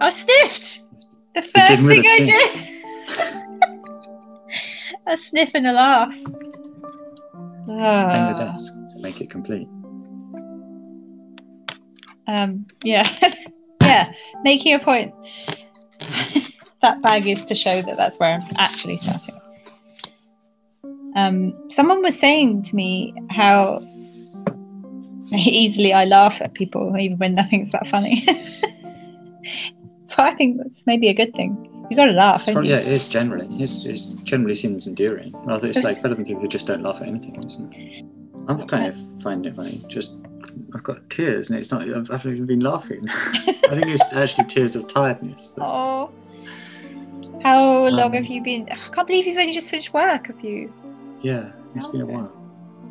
I sniffed. The first thing I did. a sniff and a laugh. Hang the Ah. desk to make it complete. Um, yeah, yeah, making a point. that bag is to show that that's where I'm actually starting. Um, someone was saying to me how easily I laugh at people, even when nothing's that funny. but I think that's maybe a good thing. You got to laugh. It's probably, yeah, it is generally. It's, it's generally seems endearing. Rather, it's like better than people who just don't laugh at anything, isn't it? I'm kind of finding it funny. Just I've got tears, and it's not. I've haven't even been laughing. I think it's actually tears of tiredness. Oh, how long Um, have you been? I can't believe you've only just finished work. Have you? Yeah, it's been a while.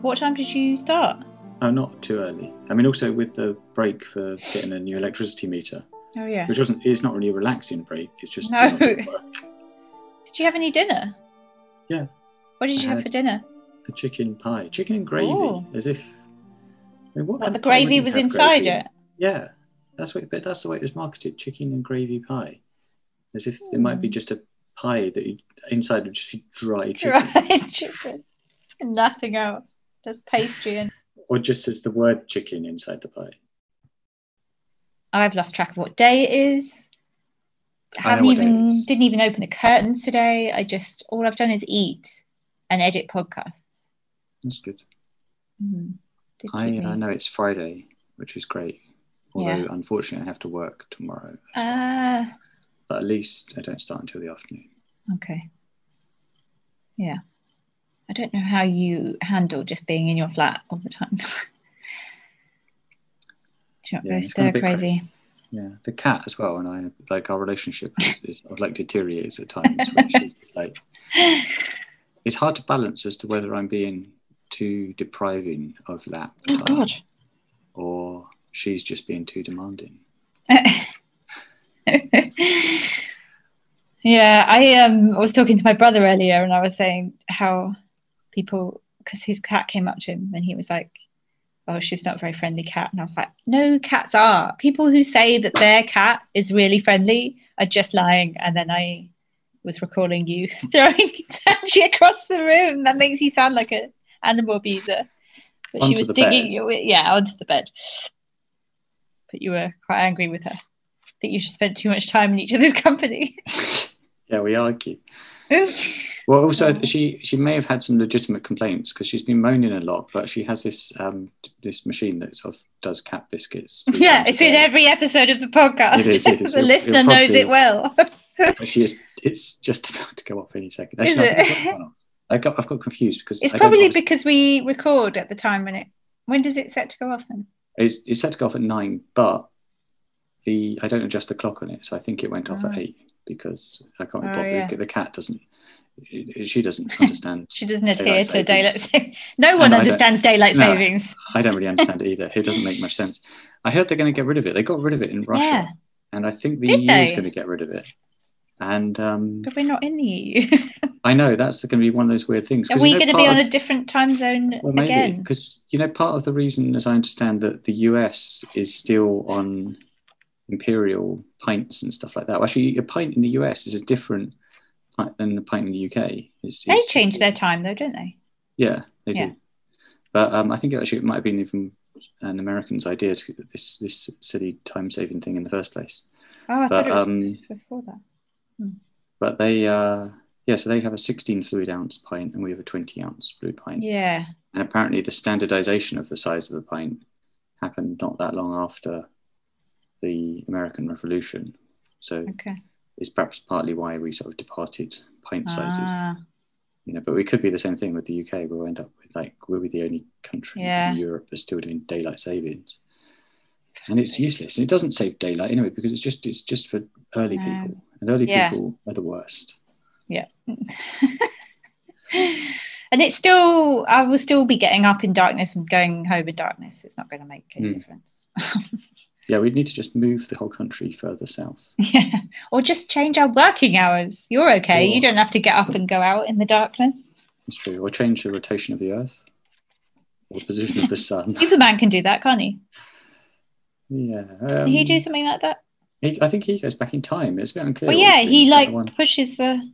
What time did you start? Oh, not too early. I mean, also with the break for getting a new electricity meter, Oh yeah. which wasn't. It's not really a relaxing break. It's just No. doing a bit of work. Did you have any dinner? Yeah. What did you have for dinner? a chicken pie, chicken and gravy, Ooh. as if. I mean, what kind the of gravy was inside gravy? it. Yeah, that's what. But that's the way it was marketed: chicken and gravy pie, as if it might be Hmm. just a pie that you, inside would just be dry chicken, Dried chicken. Nothing else. Just pastry and or just as the word chicken inside the pie. I've lost track of what day it is. I haven't what day it even is. didn't even open the curtains today. I just all I've done is eat and edit podcasts. That's good. Mm. I, I know it's Friday, which is great. Although Yeah. unfortunately I have to work tomorrow, as well. Ah, but at least I don't start until the afternoon. okay. Yeah. I don't know how you handle just being in your flat all the time. Do you not Yeah, go it's gone a stir crazy? crazy. Yeah, the cat as well, and I like our relationship is, is like deteriorates at times. She's like it's hard to balance as to whether I'm being too depriving of lap Oh time God. or she's just being too demanding. yeah, I um was talking to my brother earlier, and I was saying how people because his cat came up to him and he was like, "Oh, she's not a very friendly cat," and I was like, "No, cats are. People who say that their cat is really friendly are just lying." And then I was recalling you throwing Tangy across the room. That makes you sound like an animal abuser. But she was digging you, yeah, onto the bed. But you were quite angry with her. I think you just spent too much time in each other's company. yeah, we argue. Well, also Oh. she she may have had some legitimate complaints because she's been moaning a lot, but she has this um this machine that sort of does cat biscuits. yeah, it's in every episode of the podcast. It is, it is. the listener it'll knows it well. She is. It's just about to go off any second. Is Actually, I think it? it's not gone off. I got. I've got confused because it's probably obviously- because we record at the time when it. When does it set to go off then? It's, it's set to go off at nine, but the I don't adjust the clock on it, so I think it went off Ah. at eight because I can't be Oh, bothered. yeah. The cat doesn't. she doesn't understand. She doesn't adhere Daylight to daylight savings. no one don't- understands daylight No. savings. I don't really understand it either. It doesn't make much sense. I heard they're going to get rid of it. They got rid of it in Russia, Yeah. and I think the Did EU is going to get rid of it. And um, But we're not in the EU. I know that's going to be one of those weird things. Are we you know, going to be on of- a different time zone Well, maybe again? because you know part of the reason, as I understand, that the US is still on imperial pints and stuff like that. Well, actually, a pint in the US is a different pint than a pint in the UK. It's, They it's- change their time though, don't they? Yeah, they Yeah. do. But um, I think actually it might have been even an American's idea to this this silly time saving thing in the first place. Oh, I But thought it was um, before that. but they uh, yeah, so they have a 16 fluid ounce pint and we have a 20 ounce fluid pint. Yeah. And apparently, the standardization of the size of a pint happened not that long after the American Revolution. So Okay. it's perhaps partly why we sort of departed pint sizes. Ah, You know, but we could be the same thing with the UK. We'll end up with like we'll be the only country Yeah. in Europe that's still doing daylight savings, and it's useless. And it doesn't save daylight anyway because it's just it's just for early No. people, and early Yeah. people are the worst. yeah. and it's still, I will still be getting up in darkness and going home in darkness. It's not going to make any Hmm. difference. Yeah, we need to just move the whole country further south. yeah. Or just change our working hours. You're okay. Or- You don't have to get up and go out in the darkness. It's true. Or change the rotation of the Earth or the position of the sun. Superman can do that, can't he? Yeah. Doesn't he do um, something like that? he- I think he goes back in time. It's a bit unclear. Well, yeah, he like one? pushes the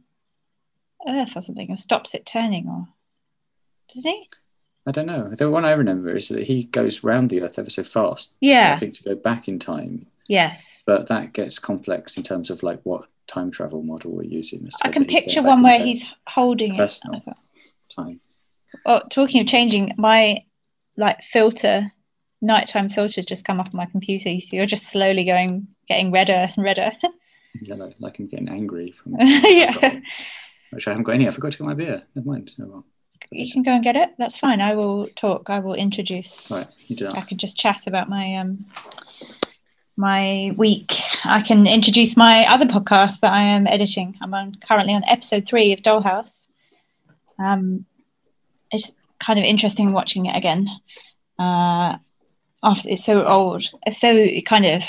Earth or something, or stops it turning, or does he? I don't know. The one I remember is that he goes round the Earth ever so fast. Yeah. I think to go back in time, Yes. but that gets complex in terms of like what time travel model we're using. I can whether he's going picture one where he's holding it. personal time. Oh, talking of changing, my like filter, nighttime filters just come off my computer. So you're just slowly going, getting redder and redder. Yellow, like I'm getting angry from. yeah. Which I haven't got any. I forgot to get my beer. Never mind. Oh, well. You can go and get it. That's fine. I will talk. I will introduce. Right, you do I can just chat about my um my week. I can introduce my other podcast that I am editing. I'm on currently on episode three of Dollhouse. Um, it's kind of interesting watching it again. Uh, after it's so old, it's so kind of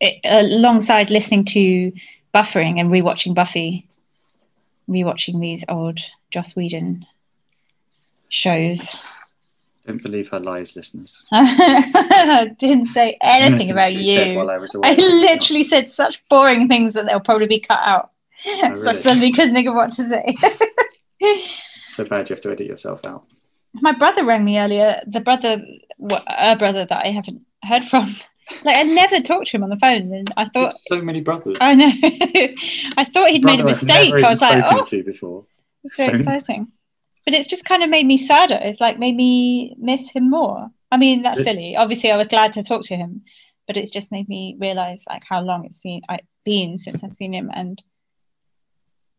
it, alongside listening to buffering and rewatching Buffy, rewatching these old Joss Whedon shows. Don't believe her lies, listeners. I didn't say anything about you. I. I literally said such boring things that they'll probably be cut out. Oh, so really? suddenly couldn't think of what to say. So bad you have to edit yourself out. My brother rang me earlier. The brother, a brother that I haven't heard from. Like I never talked to him on the phone, and I thought, There's so many brothers. I know, I thought he'd made a Brother I've mistake. never I was even like, spoken oh, to before. it's so exciting. But it's just kind of made me sadder. It's like made me miss him more. I mean, that's It- silly. Obviously, I was glad to talk to him, but it's just made me realize like how long it's seen, I, been since I've seen him, and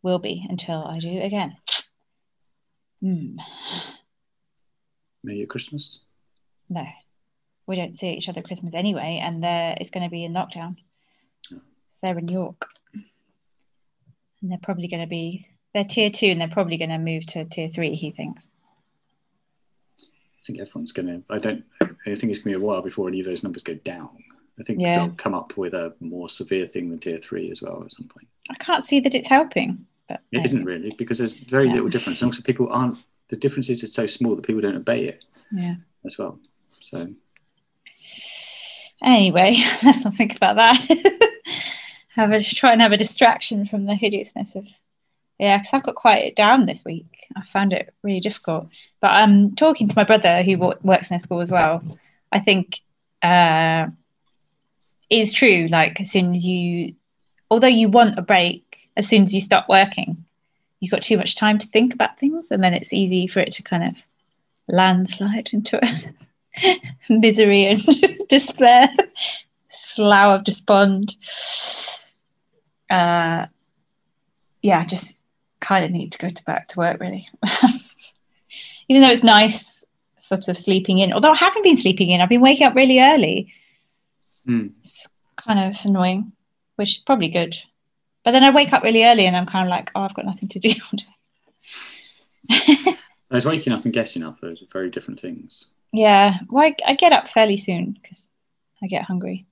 will be until I do again. Hmm. Maybe at Christmas. No, we don't see each other at Christmas anyway, and they're, it's going to be in lockdown. Oh. They're in York, and they're probably going to be they're tier two, and they're probably going to move to tier three. He thinks. I think everyone's going to. I don't. I think it's going to be a while before any of those numbers go down. I think Yeah. they'll come up with a more severe thing than tier three as well at some point. I can't see that it's helping. But It anyway. not really because there's very Yeah. little difference. And also, people aren't. The differences are so small that people don't obey it Yeah. as well. So Anyway, let's not think about that. have a try and have a distraction from the hideousness of yeah, because I've got quite down this week. I found it really difficult. But I'm talking to my brother who wo- works in a school as well. I think uh, is true. Like as soon as you, although you want a break, as soon as you stop working, you've got too much time to think about things, and then it's easy for it to kind of landslide into a misery and despair, slough of despond. Uh, yeah, just kind of need to go to back to work really. Even though it's nice, sort of sleeping in. Although I haven't been sleeping in, I've been waking up really early. Hmm. It's kind of annoying, which is probably good. But then I wake up really early and I'm kind of like, oh, I've got nothing to do. I was waking up and getting up are very different things. Yeah, well, I, I get up fairly soon because I get hungry.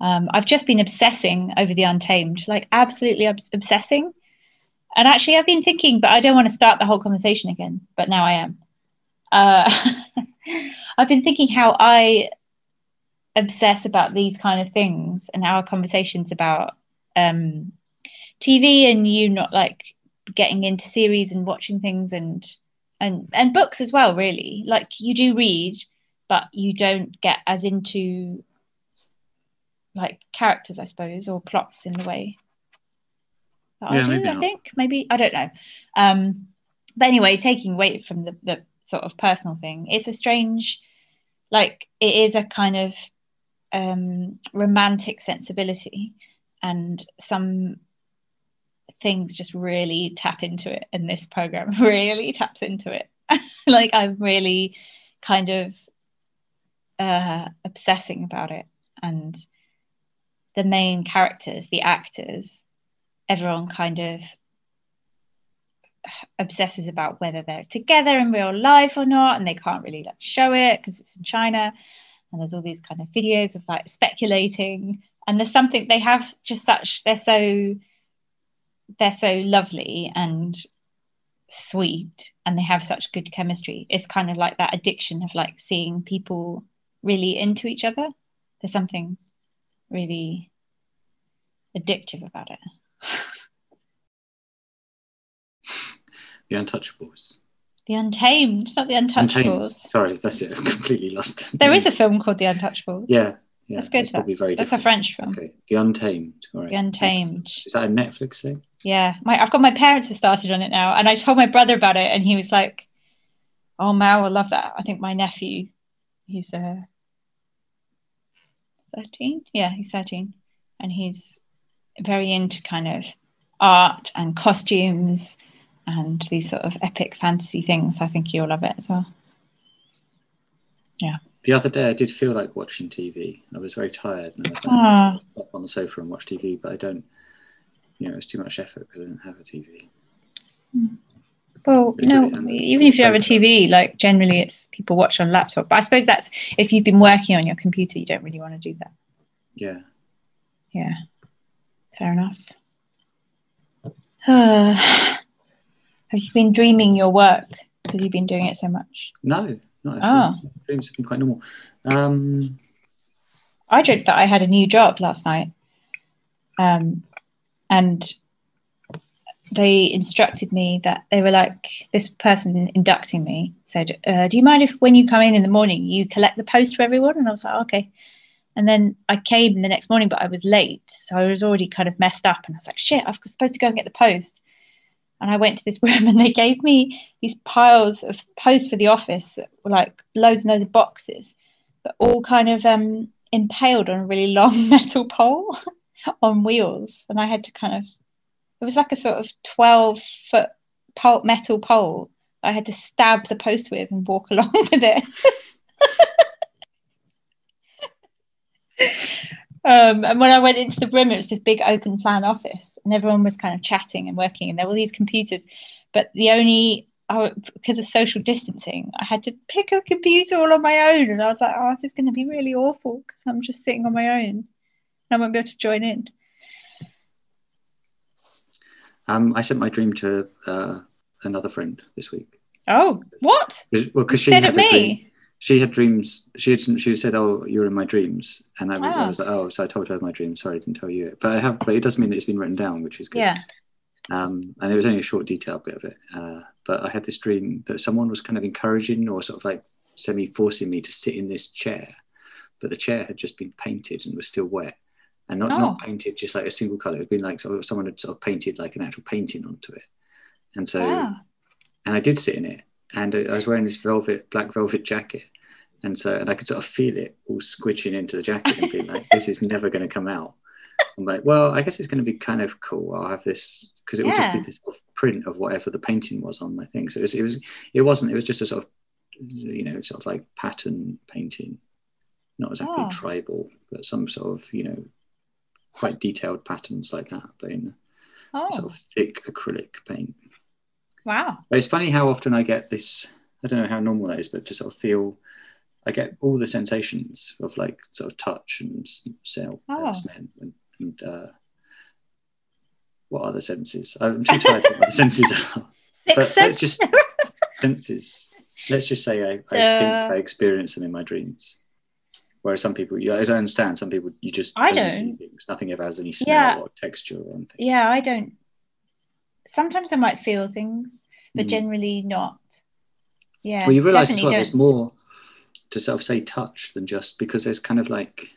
Um, I've just been obsessing over the Untamed, like absolutely ob- obsessing. And actually, I've been thinking, but I don't want to start the whole conversation again. But now I am. Uh, I've been thinking how I obsess about these kind of things and our conversations about um, TV and you not like getting into series and watching things and and and books as well really. Like you do read but you don't get as into like characters i suppose or plots in the way that Yeah, I do i think. Maybe i don't know. Um but anyway taking away from the the sort of personal thing it's a strange like it is a kind of um romantic sensibility and some things just really tap into it and this program really taps into it. Like i'm really kind of uh obsessing about it. And the main characters the actors everyone kind of obsesses about whether they're together in real life or not and they can't really like show it because it's in china. And there's all these kind of videos of like speculating. And there's something they have just such they're so they're so lovely and sweet and they have such good chemistry it's kind of like that addiction of like seeing people really into each other. There's something really addictive about it. The Untouchables. The Untamed, not the Untamed. Untouchables. Sorry, that's it. I'm completely lost. There is a film called The Untouchables. Yeah. Yeah. That's good, It's probably very That's a. French film. Okay. The Untamed. All right. The Untamed. Is that a Netflix thing? Yeah, my I've got my parents have started on it now, and I told my brother about it, and he was like, "Oh, Mal, I love that." I think my nephew, he's uh, thirteen. Yeah, he's thirteen, and he's very into kind of art and costumes and these sort of epic fantasy things. I think you'll love it as well. Yeah. The other day, I did feel like watching TV. I was very tired, and I was like, Ah. on the sofa and watch TV. But I don't. You know, it's too much effort because I didn't have a TV. Well, It's no, really- and the- even if you have a. TV, like generally it's people watch on laptop. But I suppose that's if you've been working on your computer, you don't really want to do that. Yeah. Yeah, fair enough. have you been dreaming your work because you've been doing it so much? No, not actually. Dreams have been quite normal. Um, I dreamt that I had a new job last night, um, and they instructed me that they were like this person inducting me said, uh, "Do you mind if when you come in in the morning you collect the post for everyone?" And I was like, "Okay." And then I came the next morning, but I was late, so I was already kind of messed up, and I was like, "Shit, I was supposed to go and get the post." And I went to this room, and they gave me these piles of post for the office that were like loads and loads of boxes, but all kind of um, impaled on a really long metal pole on wheels, and I had to kind of. It was like a sort of twelve foot metal pole. I had to stab the post with and walk along with it. um, and when I went into the room, it was this big open plan office, and everyone was kind of chatting and working, and there were these computers. But the only I, because of social distancing, I had to pick a computer all on my own, and I was like, "Oh, this is going to be really awful because I'm just sitting on my own, I won't be able to join in." um, I sent my dream to uh, another friend this week. Oh, what? 'Cause- Well, because she had it a dream. me. She had dreams. She had some, she said, "Oh, you're in my dreams," and I, I Ah. was like, "Oh," so I told her my dream. Sorry, I didn't tell you it, but I have. But it does mean that it's been written down, which is good. Yeah. Um, and it was only a short detail bit of it. Uh, but I had this dream that someone was kind of encouraging or sort of like semi forcing me to sit in this chair, but the chair had just been painted and was still wet. And not, Oh. not painted just like a single color. It had been like sort of, someone had sort of painted like an actual painting onto it. And so, Ah. and I did sit in it, and I was wearing this velvet, black velvet jacket, and so, and I could sort of feel it all squishing into the jacket and being like, "This is never going to come out." I'm like, "Well, I guess it's going to be kind of cool. I'll have this because it would just be this sort of print of whatever the painting was on my thing." So it was, it was, it wasn't. It was just a sort of, you know, sort of like pattern painting, not exactly Oh. tribal, but some sort of, you know, quite detailed patterns like that, but in Oh, sort of thick acrylic paint. wow. But it's funny how often I get this. I don't know how normal that is, but to sort of feel, I get all the sensations of like sort of touch and smell, Oh. uh, smell and, and uh, what other senses? I'm too tired think what the senses are. But let's just senses. Let's just say I, I think Uh. I experience them in my dreams. Whereas some people, yeah, as I understand, some people you just I don't. see things. Nothing ever has any smell Yeah. or texture or anything. Yeah, I don't. Sometimes I might feel things, but Mm. generally not. Yeah. well, you realise as well there's more to sort of say touch than just because there's kind of like,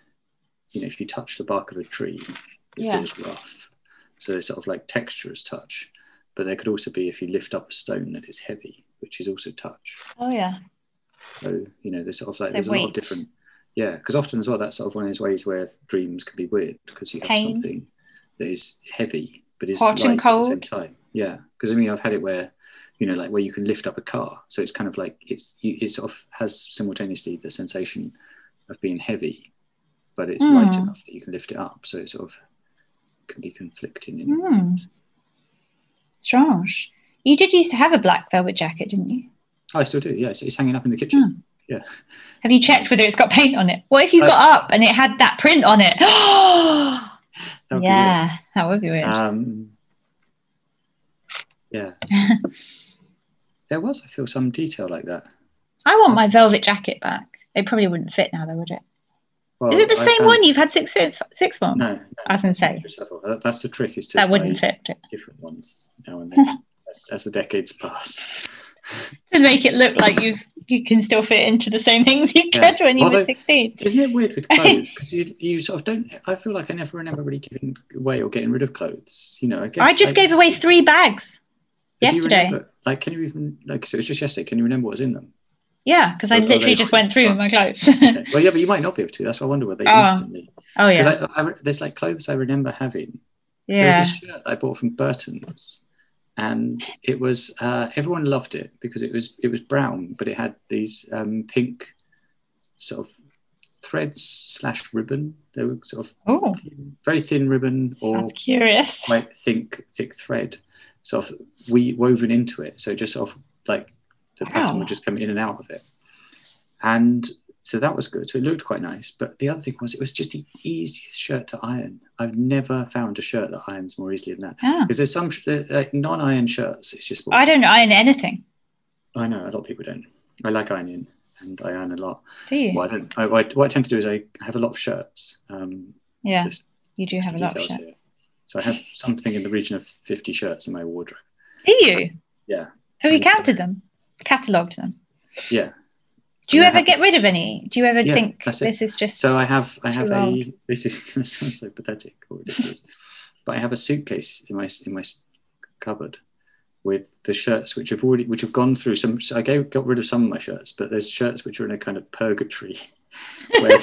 you know, if you touch the bark of a tree, it Yeah. feels rough. So there's sort of like texture as touch. But there could also be if you lift up a stone that is heavy, which is also touch. Oh yeah. So, you know, there's sort of like, So there's a lot of different, yeah, because often as well, that's sort of one of those ways where dreams can be weird because you have Pain. something that is heavy but is Hot and light at the same time. Yeah, because I mean, I've had it where, you know, like where you can lift up a car, so it's kind of like it's you, it sort of has simultaneously the sensation of being heavy, but it's light Mm. enough that you can lift it up, so it sort of can be conflicting. In Hmm. Strange. You did used to have a black velvet jacket, didn't you? I still do. Yeah, it's, it's hanging up in the kitchen. Have you checked whether it's got paint on it? What if you Uh, got up and it had that print on it? Yeah, that would be weird. Um, yeah. there was, I feel, some detail like that. I want my velvet jacket back. It probably wouldn't fit now, though, would it? Well, Is it the I same found- one you've had six six from? No, no. I was going to say There's several. That- That's the trick is to that wouldn't fit different ones now and then as, as the decades pass. To make it look like you you can still fit into the same things you Yeah. could when you were sixteen. Isn't it weird with clothes? Because you, you sort of don't. I feel like I never remember really giving away or getting rid of clothes. You know, I guess I just like, gave away three bags yesterday. remember- like, can you even like? So it was just yesterday. Can you remember what was in them? Yeah, because I literally they- just went through oh. my clothes. Okay. Well, yeah, but you might not be able to. That's why I wonder whether they Oh. instantly. oh Because yeah, I, I, there's like clothes I remember having. There was a shirt I bought from Burton's, and it was uh, everyone loved it because it was it was brown, but it had these um, pink sort of threads slash ribbon. They were sort of Oh, thin- very thin ribbon or sounds curious. quite thick thick thread, sort of we woven into it. So just sort of like the pattern would just come in and out of it, and so that was good. So it looked quite nice. But the other thing was it was just the easiest shirt to iron. I've never found a shirt that irons more easily than that. Ah. Because there's some sh- uh, like non-iron shirts. It's just I don't iron anything. I know a lot of people don't. I like ironing and I iron a lot. Do you? Well, I don't. I, what I- what I tend to do is I have a lot of shirts. Um, yeah, you do have a lot of shirts. here. so I have something in the region of 50 shirts in my wardrobe. Do you? Yeah, Have you And so- counted them? Catalogued them? yeah. Do you And ever have- get rid of any? Do you ever Yeah, think this is just So I have I have a. This is going to sound so pathetic or ridiculous, but I have a suitcase in my in my cupboard with the shirts which have already which have gone through some. So I gave, got rid of some of my shirts, but there's shirts which are in a kind of purgatory. Where,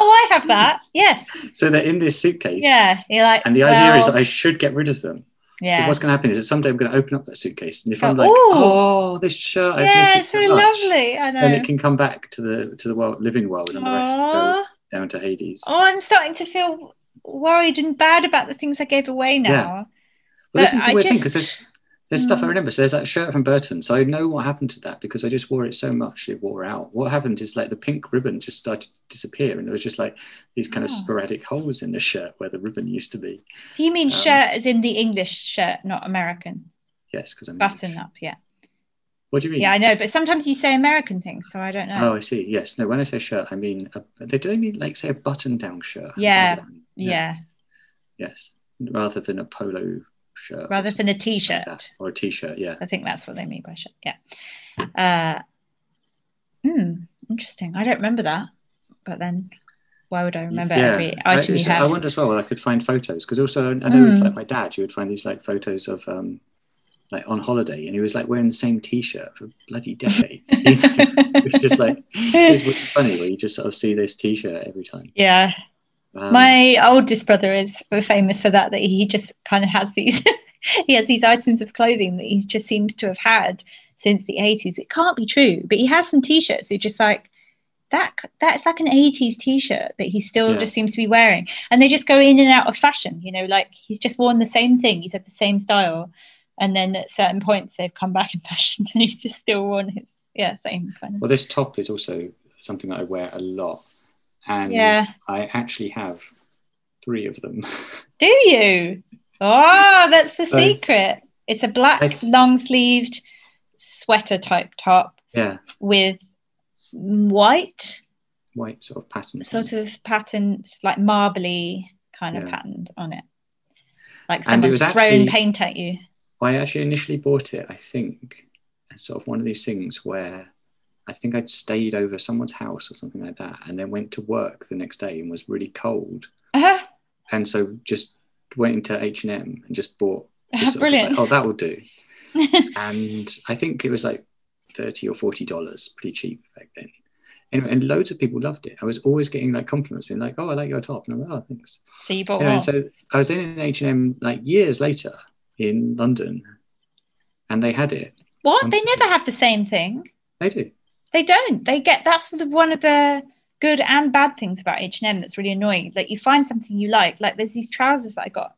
Oh, I have that. Yes. so they're in this suitcase. Yeah. You're like. And the idea is I should get rid of them. But yeah. what's going to happen is that someday I'm going to open up that suitcase, and if Go, I'm oh, like, "Ooh." "Oh, this shirt, I've Yeah, missed it it's so, so much," lovely. I know. then it can come back to the to the world, living world, and the rest go down to Hades. Oh, I'm starting to feel worried and bad about the things I gave away now. Yeah. well, this is the I weird thing because there's there's stuff I Mm. remember. So there's that shirt from Burton, so I know what happened to that because I just wore it so much it wore out. What happened is like the pink ribbon just started to disappear, and there was just like these kind of Oh. sporadic holes in the shirt where the ribbon used to be. Do you mean Um, shirt as in the English shirt, not American? Yes, because I'm Button English. up, yeah. What do you mean? Yeah, I know, but sometimes you say American things, so I don't know. Oh, I see. Yes. No, when I say shirt, I mean a, they don't mean like say a button-down shirt. Yeah, than- yeah. Yes, rather than a polo shirt. rather than a something t-shirt. like or a t-shirt. Yeah. I think that's what they mean by shirt. Yeah. Uh, hmm, interesting. I don't remember that, but then why would I remember every I, you it's- I wonder as well I could find photos because also I know with Mm. like my dad, you would find these like photos of um like on holiday and he was like wearing the same t-shirt for bloody decades. it's just like it's really funny where you just sort of see this t-shirt every time. yeah, Um, my oldest brother is famous for that. That he just kind of has these. he has these items of clothing that he just seems to have had since the 80s. It can't be true, but he has some t-shirts. They're just like that. That's like an 80s t-shirt that he still Yeah. just seems to be wearing, and they just go in and out of fashion. You know, like he's just worn the same thing. He's had the same style, and then at certain points they've come back in fashion, and he's just still worn his yeah same kind of. Well, this top is also something that I wear a lot, and Yeah. I actually have three of them. Do you? Oh, that's the So- secret. It's a black long sleeved sweater type top yeah, with white white sort of patterns. sort of patterns, like marbly kind of Yeah. patterned on it. Like someone's was thrown actually- paint at you. I actually initially bought it, I think, as sort of one of these things where I think I'd stayed over someone's house or something like that, and then went to work the next day and was really cold, Uh-huh. and so just went into H and M and just bought. Just was Brilliant. like, oh, that will do. and I think it was like thirty or forty dollars, pretty cheap back then. Anyway, and loads of people loved it. I was always getting like compliments, being like, "Oh, I like your top," and I'm like, "Oh, thanks." so you bought You know, so I was in H and M like years later in London, and they had it. what? They never have the same thing. They do. They don't. They get that's the, one of the good and bad things about H and M that's really annoying. Like you find something you like. Like there's these trousers that I got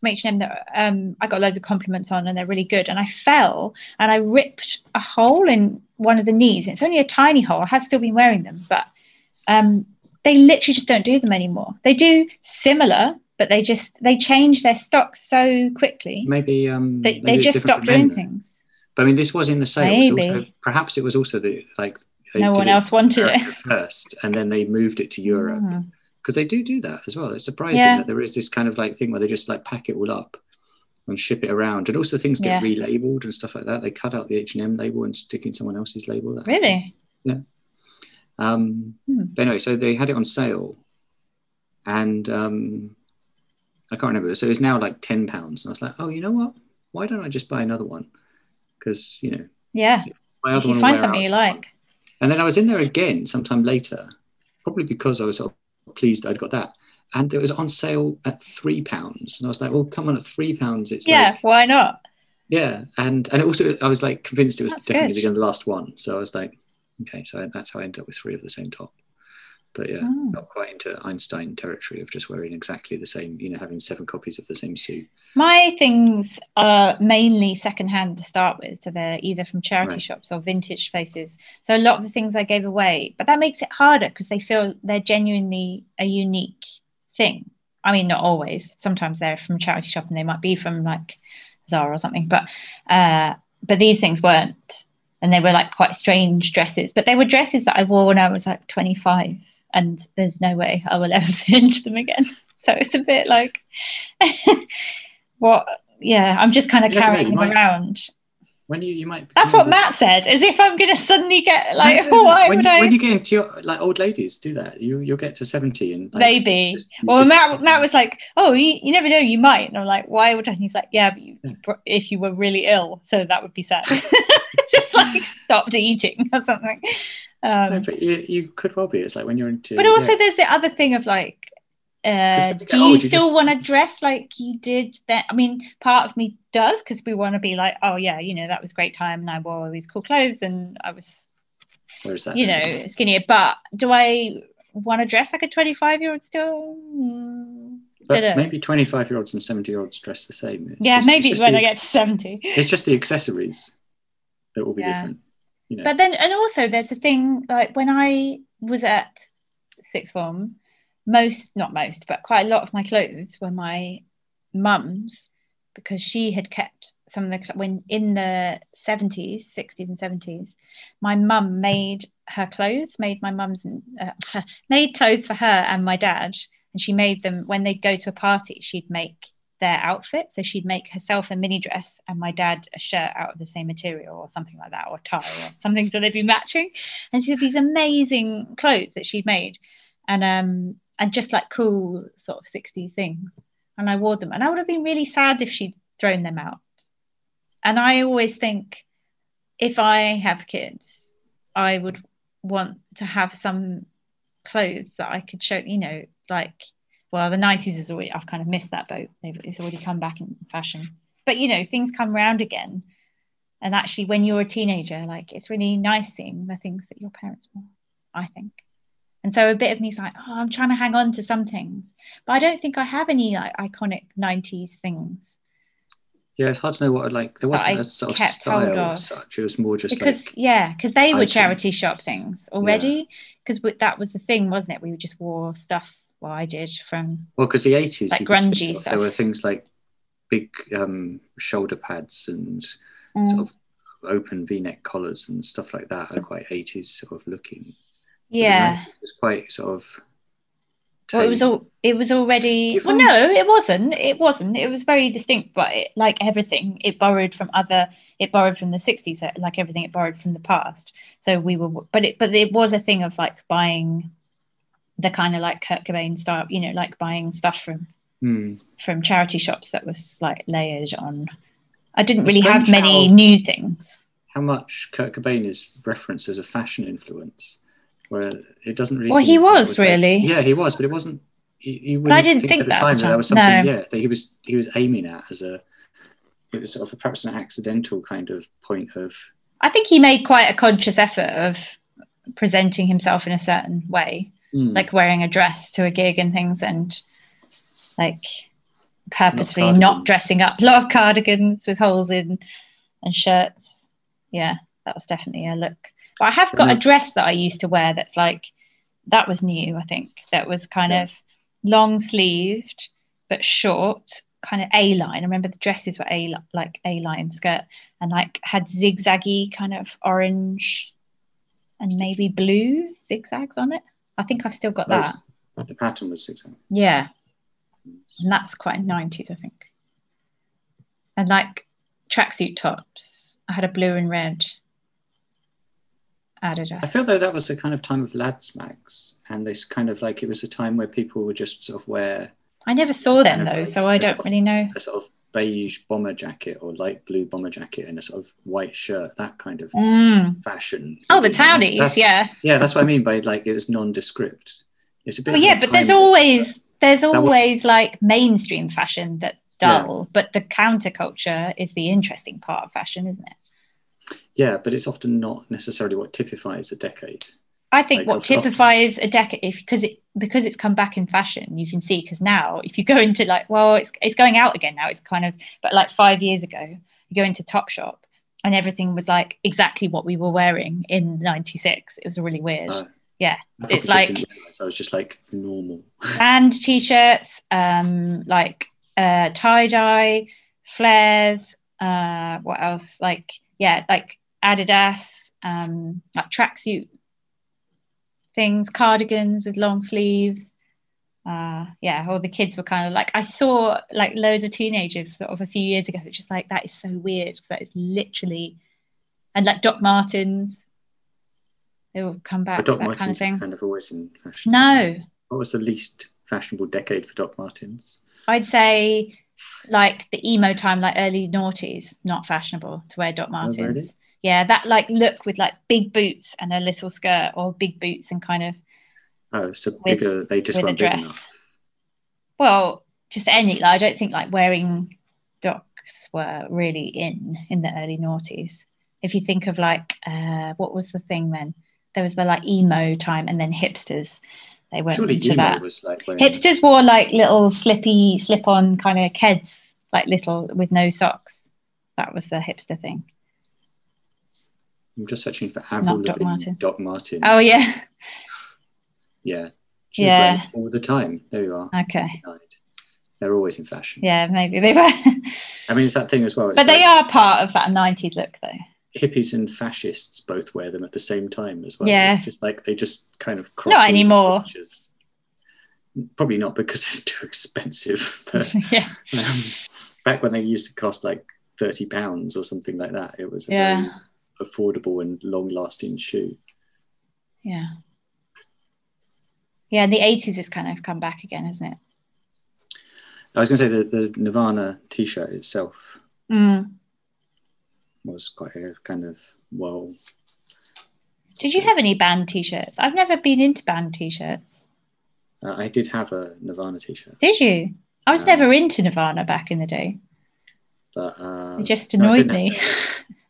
from H and M that um, I got loads of compliments on, and they're really good. And I fell and I ripped a hole in one of the knees. It's only a tiny hole. I have still been wearing them, but um, they literally just don't do them anymore. They do similar, but they just they change their stock so quickly. Maybe um, They, maybe they just stop doing things. But I mean, this was in the sale. Maybe. also, perhaps it was also the like no one else wanted it. First, and then they moved it to Europe Mm. because they do do that as well. It's surprising Yeah. that there is this kind of like thing where they just like pack it all up and ship it around, and also things get Yeah. relabeled and stuff like that. They cut out the H and M label and stick in someone else's label. That Really? yeah Um, Hmm. But anyway, so they had it on sale, and um, I can't remember. So it's now like ten pounds, and I was like, oh, you know what? Why don't I just buy another one? Because you know, Yeah. my If other you one find something you like. And then I was in there again sometime later, probably because I was sort of pleased I'd got that. And it was on sale at three pounds. And I was like, well, come on, at three pounds, it's Yeah, like, why not? yeah. And and also, I was like convinced it was That's definitely going to be the last one. So I was like, okay, so that's how I ended up with three of the same top. But yeah, Oh. not quite into Einstein territory of just wearing exactly the same, you know, having seven copies of the same suit. My things are mainly secondhand to start with, so they're either from charity Right. shops or vintage places. So a lot of the things I gave away, but that makes it harder because they feel they're genuinely a unique thing. I mean, not always. Sometimes they're from charity shop and they might be from like Zara or something, but uh, but these things weren't, and they were like quite strange dresses. But they were dresses that I wore when I was like 25, and there's no way I will ever into them again. So it's a bit like what yeah i'm just kind of carrying them might- around. When you you might that's what matt said as if i'm gonna suddenly get like No, why when would you, i when you get into your like old ladies do that. You you'll get to 70 and like, maybe. just- well just- matt, matt was like oh you, you never know you might. And i'm like why would i? And he's like yeah but you, Yeah. if you were really ill so that would be sad. Just like stopped eating or something um, No, but you, you could well be. It's like when you're into. But also, yeah. there's the other thing of like, uh, when you get do you old, you still just- want to dress like you did then? I mean, part of me does because we want to be like, oh yeah, you know, that was a great time, and I wore all these cool clothes, and I was, Where's that? you know, skinnier. But do I want to dress like a 25 year old still? Mm, But maybe 25 year olds and 70 year olds dress the same. It's yeah, just- maybe when the, I get 70. It's just the accessories that will be Yeah. different. Know. But then, and also, there's a thing like when I was at sixth form, most, not most, but quite a lot of my clothes were my mum's because she had kept some of the when in the 70s, 60s, and 70s, my mum made her clothes, made my mum's, uh, made clothes for her and my dad. And she made them when they'd go to a party, she'd make their outfit. So she'd make herself a mini dress and my dad a shirt out of the same material or something like that, or tie or something so they'd be matching. And she had these amazing clothes that she'd made and um and just like cool sort of 60s things. And I wore them. And I would have been really sad if she'd thrown them out. And I always think if I have kids, I would want to have some clothes that I could show, you know, like well, the 90s is already, I've kind of missed that boat. It's already come back in fashion. But, you know, things come round again. And actually, when you're a teenager, like it's really nice seeing the things that your parents wore, I think. And so a bit of me is like, oh, I'm trying to hang on to some things. But I don't think I have any like iconic 90s things. yeah, it's hard to know what like. There wasn't a sort of style of. such. It was more just because, like. yeah, because they were charity shop things already. Because that was the thing, wasn't it? We just wore stuff, well, I did from, Well, because the 80s, Like you could say grungy stuff. there were things like big um, shoulder pads and Mm. sort of open v-neck collars and stuff like that are quite 80s sort of looking. Yeah. it was quite sort of. Well, it was all. It was already. Well, no, it wasn't. It wasn't. It was very distinct, but it, like everything, it borrowed from other. It borrowed from the '60s, uh, like everything. It borrowed from the past. So we were, but it, but it was a thing of like buying, the kind of like Kurt Cobain style, you know, like buying stuff from Hmm. from charity shops that was like layered on. I didn't It's really have many how- new things. How much Kurt Cobain is referenced as a fashion influence, where it doesn't really. Well, he was like- really. yeah, he was, but it wasn't. You, you I didn't think, think at the that time that was something. No. Yeah, that he was he was aiming at as a. It was sort of perhaps an accidental kind of point of. I think he made quite a conscious effort of presenting himself in a certain way. Hmm. like wearing a dress to a gig and things and like purposely not, cardigans. dressing up a lot of cardigans with holes in and shirts yeah that was definitely a look but i have got a dress that i used to wear that's like that was new i think that was kind Yeah. of long sleeved but short kind of a line i remember the dresses were a like a line skirt and like had zigzaggy kind of orange and maybe blue zigzags on it. I think I've still got Those- that. The pattern was 600. Yeah. And that's quite 90s, I think. And like tracksuit tops. I had a blue and red Adidas. I feel though that was a kind of time of lads mags, and this kind of like it was a time where people would just sort of wear I never saw them though, so I don't sort of- really know. a sort of beige bomber jacket or light blue bomber jacket and a sort of white shirt, that kind of Mm. fashion. Oh, the townies, that's- yeah. Yeah, that's what I mean by like it was nondescript. It's a bit. Oh, yeah, but there's always there's was- always like mainstream fashion that's Yeah. dull, but the counterculture is the interesting part of fashion, isn't it? Yeah, but it's often not necessarily what typifies a decade. I think Like, what often- typifies a decade, because it because it's come back in fashion, you can see because now if you go into like, well, it's it's going out again now. It's kind of, but like five years ago, you go into Topshop and everything was like exactly what we were wearing in '96. It was really weird. Uh, Yeah, It's like- realise I was just like normal. band t-shirts, um, like uh, tie dye, flares. Uh, what else? Like yeah, like Adidas, um, like tracksuit things, cardigans with long sleeves. Uh, yeah, all the kids were kind of like I saw like loads of teenagers sort of a few years ago, just like that is so weird. That is literally, and like Doc Martens, they will come back. But Doc that kind of Martens thing. kind of always in fashion. No, What was the least fashionable decade for Doc Martens? I'd say like the emo time, like early noughties, not fashionable to wear Doc Martens. really? Yeah, that like look with like big boots and a little skirt, or big boots and kind of Oh, so bigger. They just weren't big enough. well, just any. Like I don't think like wearing docs were really in in the early noughties. If you think of like uh, what was the thing then? There was the like emo time, and then hipsters. They went Surely into emo that. was like when Hipsters wore like little slippy, slip-on kind of keds, like little with no socks. That was the hipster thing. I'm just searching for Avril Doc Lavigne Martens. Doc Martens. Oh yeah. yeah. She Yeah. wearing all the time. There you are. Okay. They're always in fashion. Yeah, maybe they were. I mean, it's that thing as well. It's but they like are part of that 90s look though. hippies and fascists both wear them at the same time as well. Yeah. It's just like they just kind of cross. Not anymore. cultures. Probably not because they're too expensive. But yeah. um, back when they used to cost like thirty pounds or something like that, it was a Yeah. very affordable and long-lasting shoe. Yeah. Yeah, the 80s has kind of come back again, hasn't it? I was going to say the, the Nirvana T-shirt itself Mm. was quite a kind of well. Did you have any band t-shirts? I've never been into band t-shirts. Uh, I did have a Nirvana T-shirt, Did you? I was Um, never into Nirvana back in the day. but uh, It just annoyed didn't me.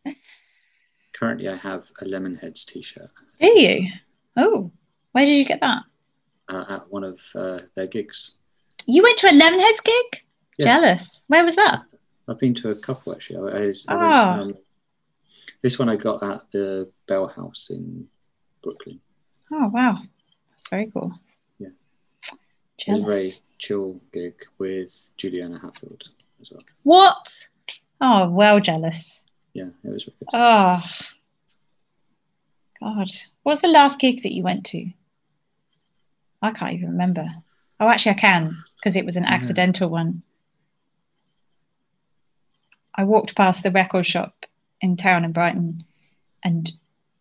currently I have a Lemonheads T-shirt. Do you? Oh, where did you get that? uh, at one of uh, their gigs. You went to a Lemonheads gig? Yeah. Jealous. Where was that? I've been to a couple actually. I, I, I went, Ah. um, this one I got at the Bell House in Brooklyn. Oh wow, that's very cool. Yeah. It was a very chill gig with Juliana Hatfield as well. What? Oh, well jealous. Yeah, it was really good. Oh, God. What was the last gig that you went to? I can't even remember. Oh, actually, I can because it was an Yeah. accidental one. I walked past the record shop in town in Brighton and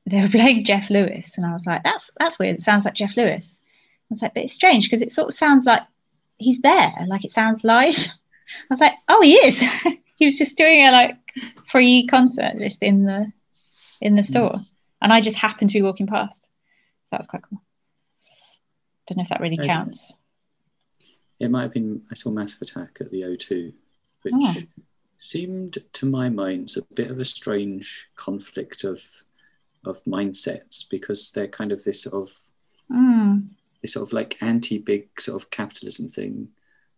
they were playing Jeff Lewis. And I was like, that's that's weird. It sounds like Jeff Lewis. I was like, but it's strange because it sort of sounds like he's there, like it sounds live. I was like, oh, he is. he was just doing a like free concert just in the in the mm. store, and I just happened to be walking past. That was quite cool. Don't know if that really I counts. It might have been, I saw Massive Attack at the O2, which Oh. seemed to my mind a bit of a strange conflict of of mindsets because they're kind of this sort of Mm. this sort of like anti-big sort of capitalism thing.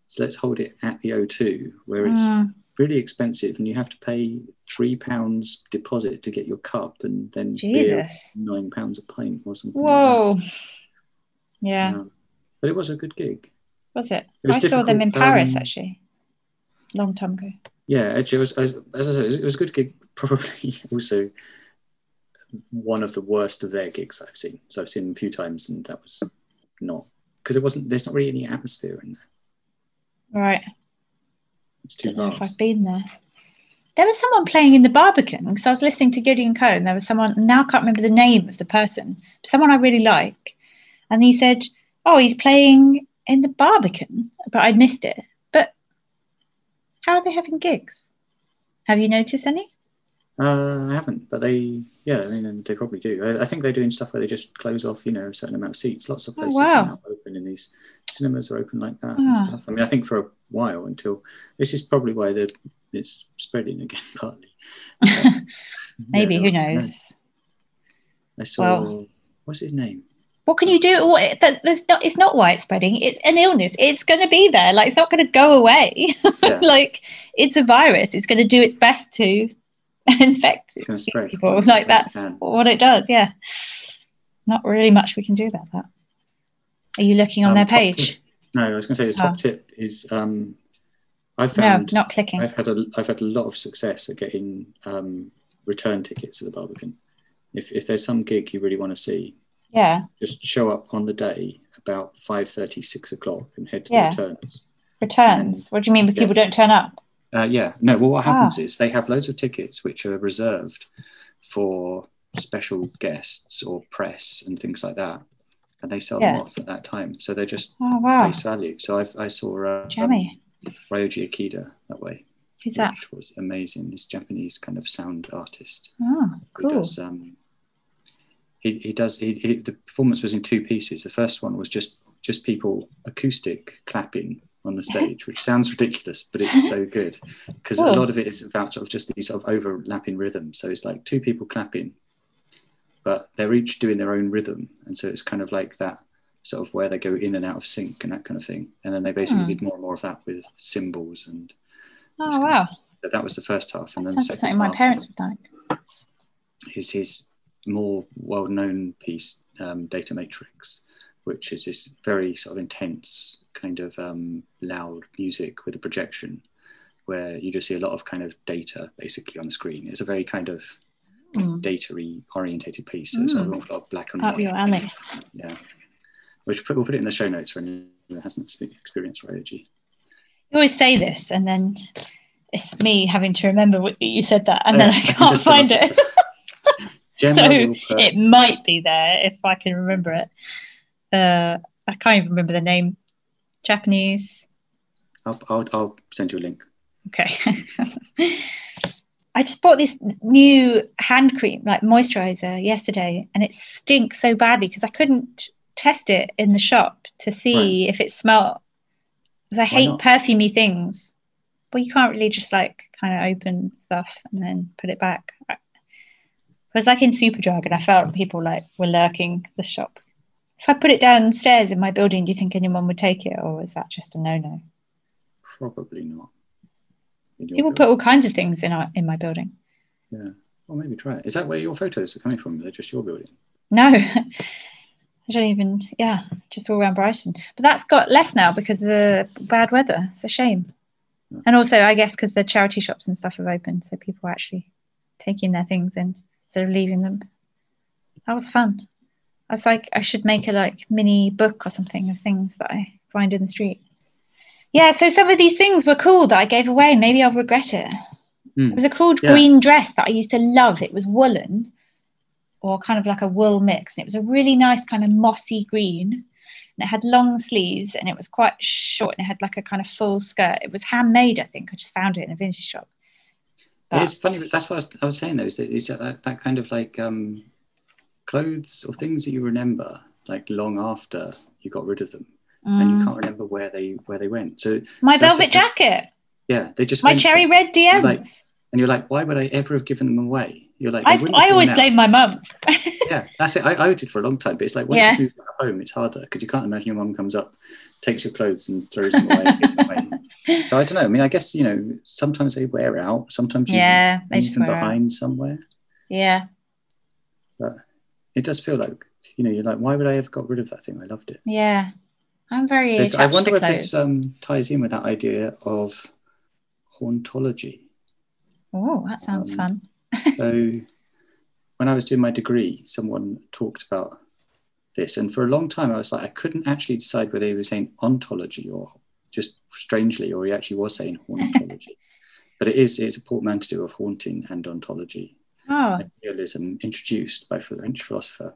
So let's hold it at the O2, where it's Mm. Really expensive and you have to pay three pounds deposit to get your cup and then beer nine pounds a pint or something. Whoa. that. Yeah. Um, but it was a good gig. Was it? It was I saw them in Paris um, actually. Long time ago. Yeah, actually, it was, I- as I said, it was a good gig. Probably also one of the worst of their gigs I've seen. So I've seen them a few times, and that was not because it wasn't. There's not really any atmosphere in there. Right. It's too don't vast. I've been there. There was someone playing in the Barbican because I was listening to Gideon Coe and there was someone now I can't remember the name of the person, someone I really like, and he said, "Oh, he's playing in the Barbican," but I'd missed it. But how are they having gigs? Have you noticed any? Uh, I haven't, but they, yeah, I mean, they probably do. I, I think they're doing stuff where they just close off, you know, a certain amount of seats. Lots of Oh, places wow. are now open, and these cinemas are open like that and Ah. stuff. I mean, I think for a while until this is probably why they're, it's spreading again, partly. Maybe Yeah, who know. knows? I saw, Well- what's his name? What can you do? What, that, that's not, it's not why it's spreading. It's an illness. It's going to be there. Like it's not going to go away. Yeah. like it's a virus. It's going to do its best to infect It's going to spread. people. Like that's can. what it does. Yeah. Not really much we can do about that. Are you looking on Um, their page? No, I was going to say the top Oh. tip is um, I No, found not clicking. I've had a I've had a lot of success at getting um, return tickets to the Barbican. If if there's some gig you really want to see, Yeah. just show up on the day about five thirty, six o'clock and head to Yeah. the returns. Returns. What do you mean? But Yeah. people don't turn up? Uh, yeah, no, well, what happens is they have loads of tickets which are reserved for special guests or press and things like that. And they sell Yeah. them off at that time. So they're just Oh wow. face value. So I've, I saw uh, Jammy. um, Ryoji Ikeda that way, Who's that? which was amazing. This Japanese kind of sound artist. Oh, cool. does um he, he does he, he the performance was in two pieces the first one was just just people acoustic clapping on the stage which sounds ridiculous but it's so good because Cool. a lot of it is about sort of just these sort of overlapping rhythms so it's like two people clapping but they're each doing their own rhythm and so it's kind of like that sort of where they go in and out of sync and that kind of thing and then they basically Hmm. did more and more of that with cymbals and Oh kind of- wow. that was the first half and That then the second my parents would like. is his more well-known piece, um, datamatics, which is this very sort of intense kind of um, loud music with a projection, where you just see a lot of kind of data basically on the screen. It's a very kind of Mm. data-y orientated piece. So it's an Mm. awful lot of black and Up white. your alley. yeah. Which put, we'll put it in the show notes for anyone who hasn't experienced Ryoji. You always say this, and then it's me having to remember what you said that, and then I can can't find it. Gemma So it might be there if I can remember it. Uh, I can't even remember the name. Japanese. I'll, I'll, I'll send you a link. Okay. I just bought this new hand cream, like moisturizer, yesterday, and it stinks so badly because I couldn't test it in the shop to see if it smelled. Because I hate not? perfumey things. But you can't really just like kind of open stuff and then put it back. It was like in Superdrug, and I felt people like were lurking the shop. If I put it downstairs in my building, do you think anyone would take it, or is that just a no-no? Probably not. People building. put all kinds of things in our in my building. Yeah. Well, maybe try it. Is that where your photos are coming from? They're just your building. No, I don't even. Yeah, just all around Brighton. But that's got less now because of the bad weather. It's a shame. Yeah. And also, I guess because the charity shops and stuff have opened, so people are actually taking their things in instead of leaving them. That was fun. I was like, I should make a like mini book or something of things that I find in the street. Yeah, so some of these things were cool that I gave away. Maybe I'll regret it. Hmm. It was a cool Yeah. green dress that I used to love. It was woolen or kind of like a wool mix. And it was a really nice kind of mossy green. And it had long sleeves and it was quite short and it had like a kind of full skirt. It was handmade, I think. I just found it in a vintage shop. But it's funny, but that's what I was, I was saying though, is that, is that that kind of like um, clothes or things that you remember like long after you got rid of them, and you Mm. can't remember where they where they went. So My velvet jacket, yeah, they just my cherry some- red DMs. like, and you're like, why would I ever have given them away? You're like, I, I always out. blame my mum. Yeah, that's it. I, I did for a long time, but it's like once Yeah. you move home, it's harder because you can't imagine your mum comes up, takes your clothes and throws them away. So I don't know. I mean, I guess you know, sometimes they wear out. Sometimes you yeah, leave them wear out. behind somewhere. Yeah, But it does feel like you know, you're like, why would I ever got rid of that thing? I loved it. yeah. I'm very I wonder to if this um, ties in with that idea of hauntology. oh, that sounds um, fun. So when I was doing my degree, someone talked about this, and for a long time I was like, I couldn't actually decide whether he was saying ontology or just strangely, or he actually was saying hauntology. but it is it's a portmanteau of haunting and ontology. Oh, Realism introduced by French philosopher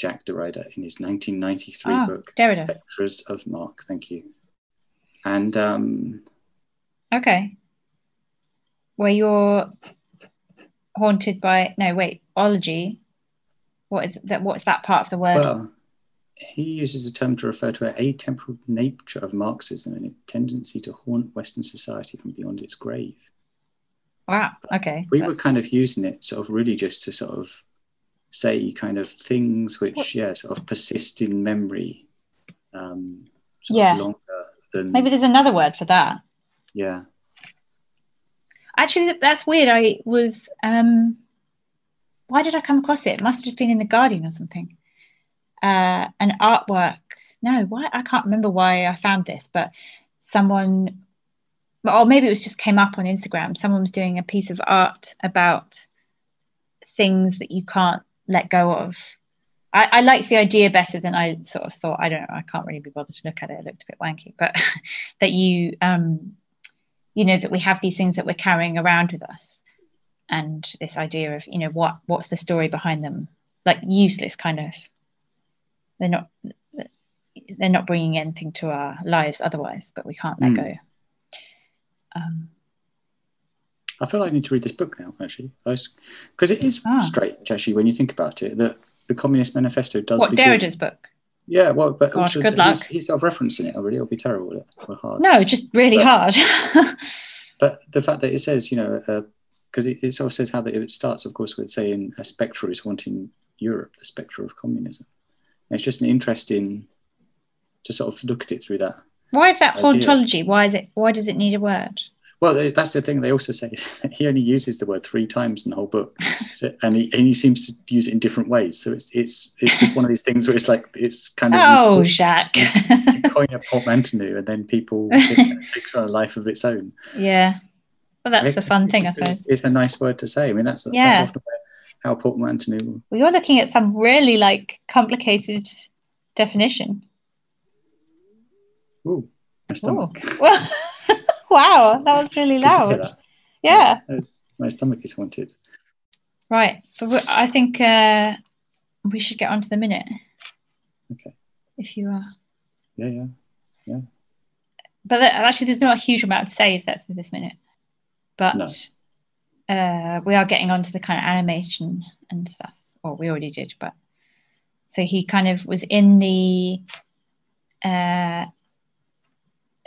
Jacques Derrida in his 1993 Oh, book Derrida. Spectres of Marx. Thank you. And um, okay. Where you're haunted by no wait ology. What is that? What's that part of the word? well, he uses a term to refer to an atemporal nature of Marxism and a tendency to haunt Western society from beyond its grave. wow. Okay. we were kind of using it sort of really just to sort of say kind of things which yeah sort of persist in memory um sort Yeah. of longer than maybe there's another word for that. yeah Actually, that's weird. I was um why did I come across it? It must have just been in the Guardian or something. Uh an artwork. No, why I can't remember why I found this, but someone or maybe it was just came up on Instagram. Someone was doing a piece of art about things that you can't let go of. I, I liked the idea better than I sort of thought. I don't know. I can't really be bothered to look at it. It looked a bit wanky, but that you, um, you know, that we have these things that we're carrying around with us, and this idea of, you know, what what's the story behind them? Like useless kind of. They're not. They're not bringing anything to our lives otherwise, but we can't let Mm. go. Um, I feel like I need to read this book now actually because it is Ah. strange actually when you think about it that the Communist Manifesto does what Derrida's book? yeah well but Gosh, also good he's, luck. he's self-referencing it already it'll be terrible will it? or hard No, just really But- hard. But the fact that it says, you know, because it, it sort of says how that it starts, of course, with saying a spectre is haunting Europe, the spectre of communism. And it's just an interesting to sort of look at it through that. Why is that idea. hauntology? Why is it? Why does it need a word? Well, they- that's the thing they also say. is he only uses the word three times in the whole book, so, and he and he seems to use it in different ways. So it's it's it's just one of these things where it's like it's kind of Oh, you Jacques. coin a portmanteau, and then people it takes on a life of its own. yeah. Well, that's the fun thing, I It's- suppose. It's a nice word to say. I mean, that's, Yeah. that's often where, how portmanteau. Well, you're looking at some really like complicated definition. Ooh, my Ooh. Well, wow, that was really Did you hear loud. Yeah. It's- my stomach is haunted. Right. But I think uh, we should get on to the minute. Okay. If you are. Yeah, yeah. Yeah. But actually, there's not a huge amount to say, is there, for this minute? But No. uh, we are getting onto the kind of animation and stuff. Well, we already did, but so he kind of was in the. Uh,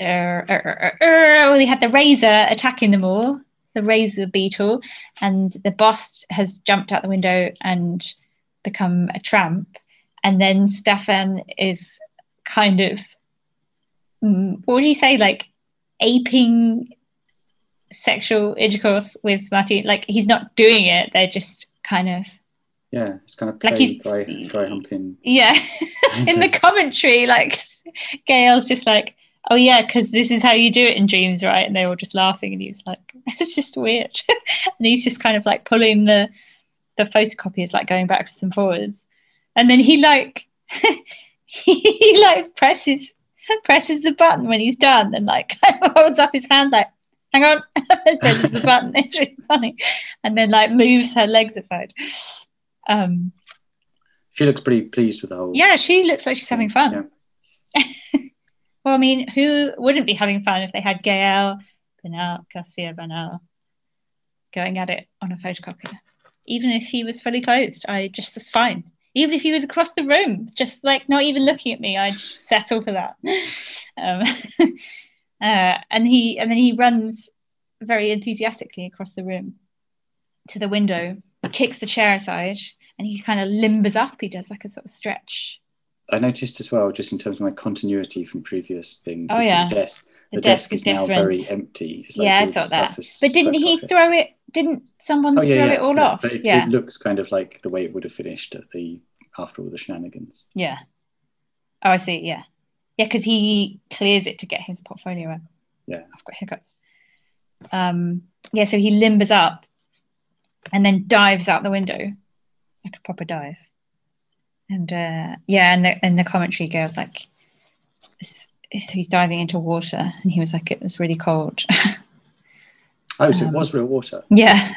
uh, well, he had the razor attacking them all, the razor beetle, and the boss has jumped out the window and become a tramp. And then Stefan is kind of mm, what would you say like aping sexual intercourse with Martin like he's not doing it they're just kind of Yeah, it's kind of Like he's- dry, dry humping. yeah in the commentary like Gael's just like oh yeah because this is how you do it in dreams right? And they were just laughing and he was like it's just weird. And he's just kind of like pulling the the photocopiers like going backwards and forwards. And then he like he like presses presses the button when he's done and like holds up his hand like hang on. And presses the button. It's really funny. And then like moves her legs aside. Um She looks pretty pleased with the whole. yeah she looks like she's having fun Yeah. Well i mean who wouldn't be having fun if they had gael Bernal, garcia Bernal going at it on a photocopier even if he was fully clothed i just was fine. Even if he was across the room just like not even looking at me i'd settle for that. Um, uh, and he and then he runs very enthusiastically across the room to the window kicks the chair aside and he kind of limbers up. He does like a sort of stretch I noticed as well, just in terms of my continuity from previous things. Oh, yeah. The desk, The the, desk desk, is is now very empty. It's Yeah, I thought that. but didn't he off it. throw it didn't someone Oh yeah, throw yeah. it all yeah. off But it, yeah it looks kind of like the way it would have finished at the after all the shenanigans. yeah oh i see yeah yeah because he clears it to get his portfolio in Yeah. i've got hiccups um yeah so he limbers up and then dives out the window like a proper dive. And uh, yeah, and the and the commentary girl's like, he's diving into water, and he was like, it was really cold. Oh, so Um, it was real water. yeah,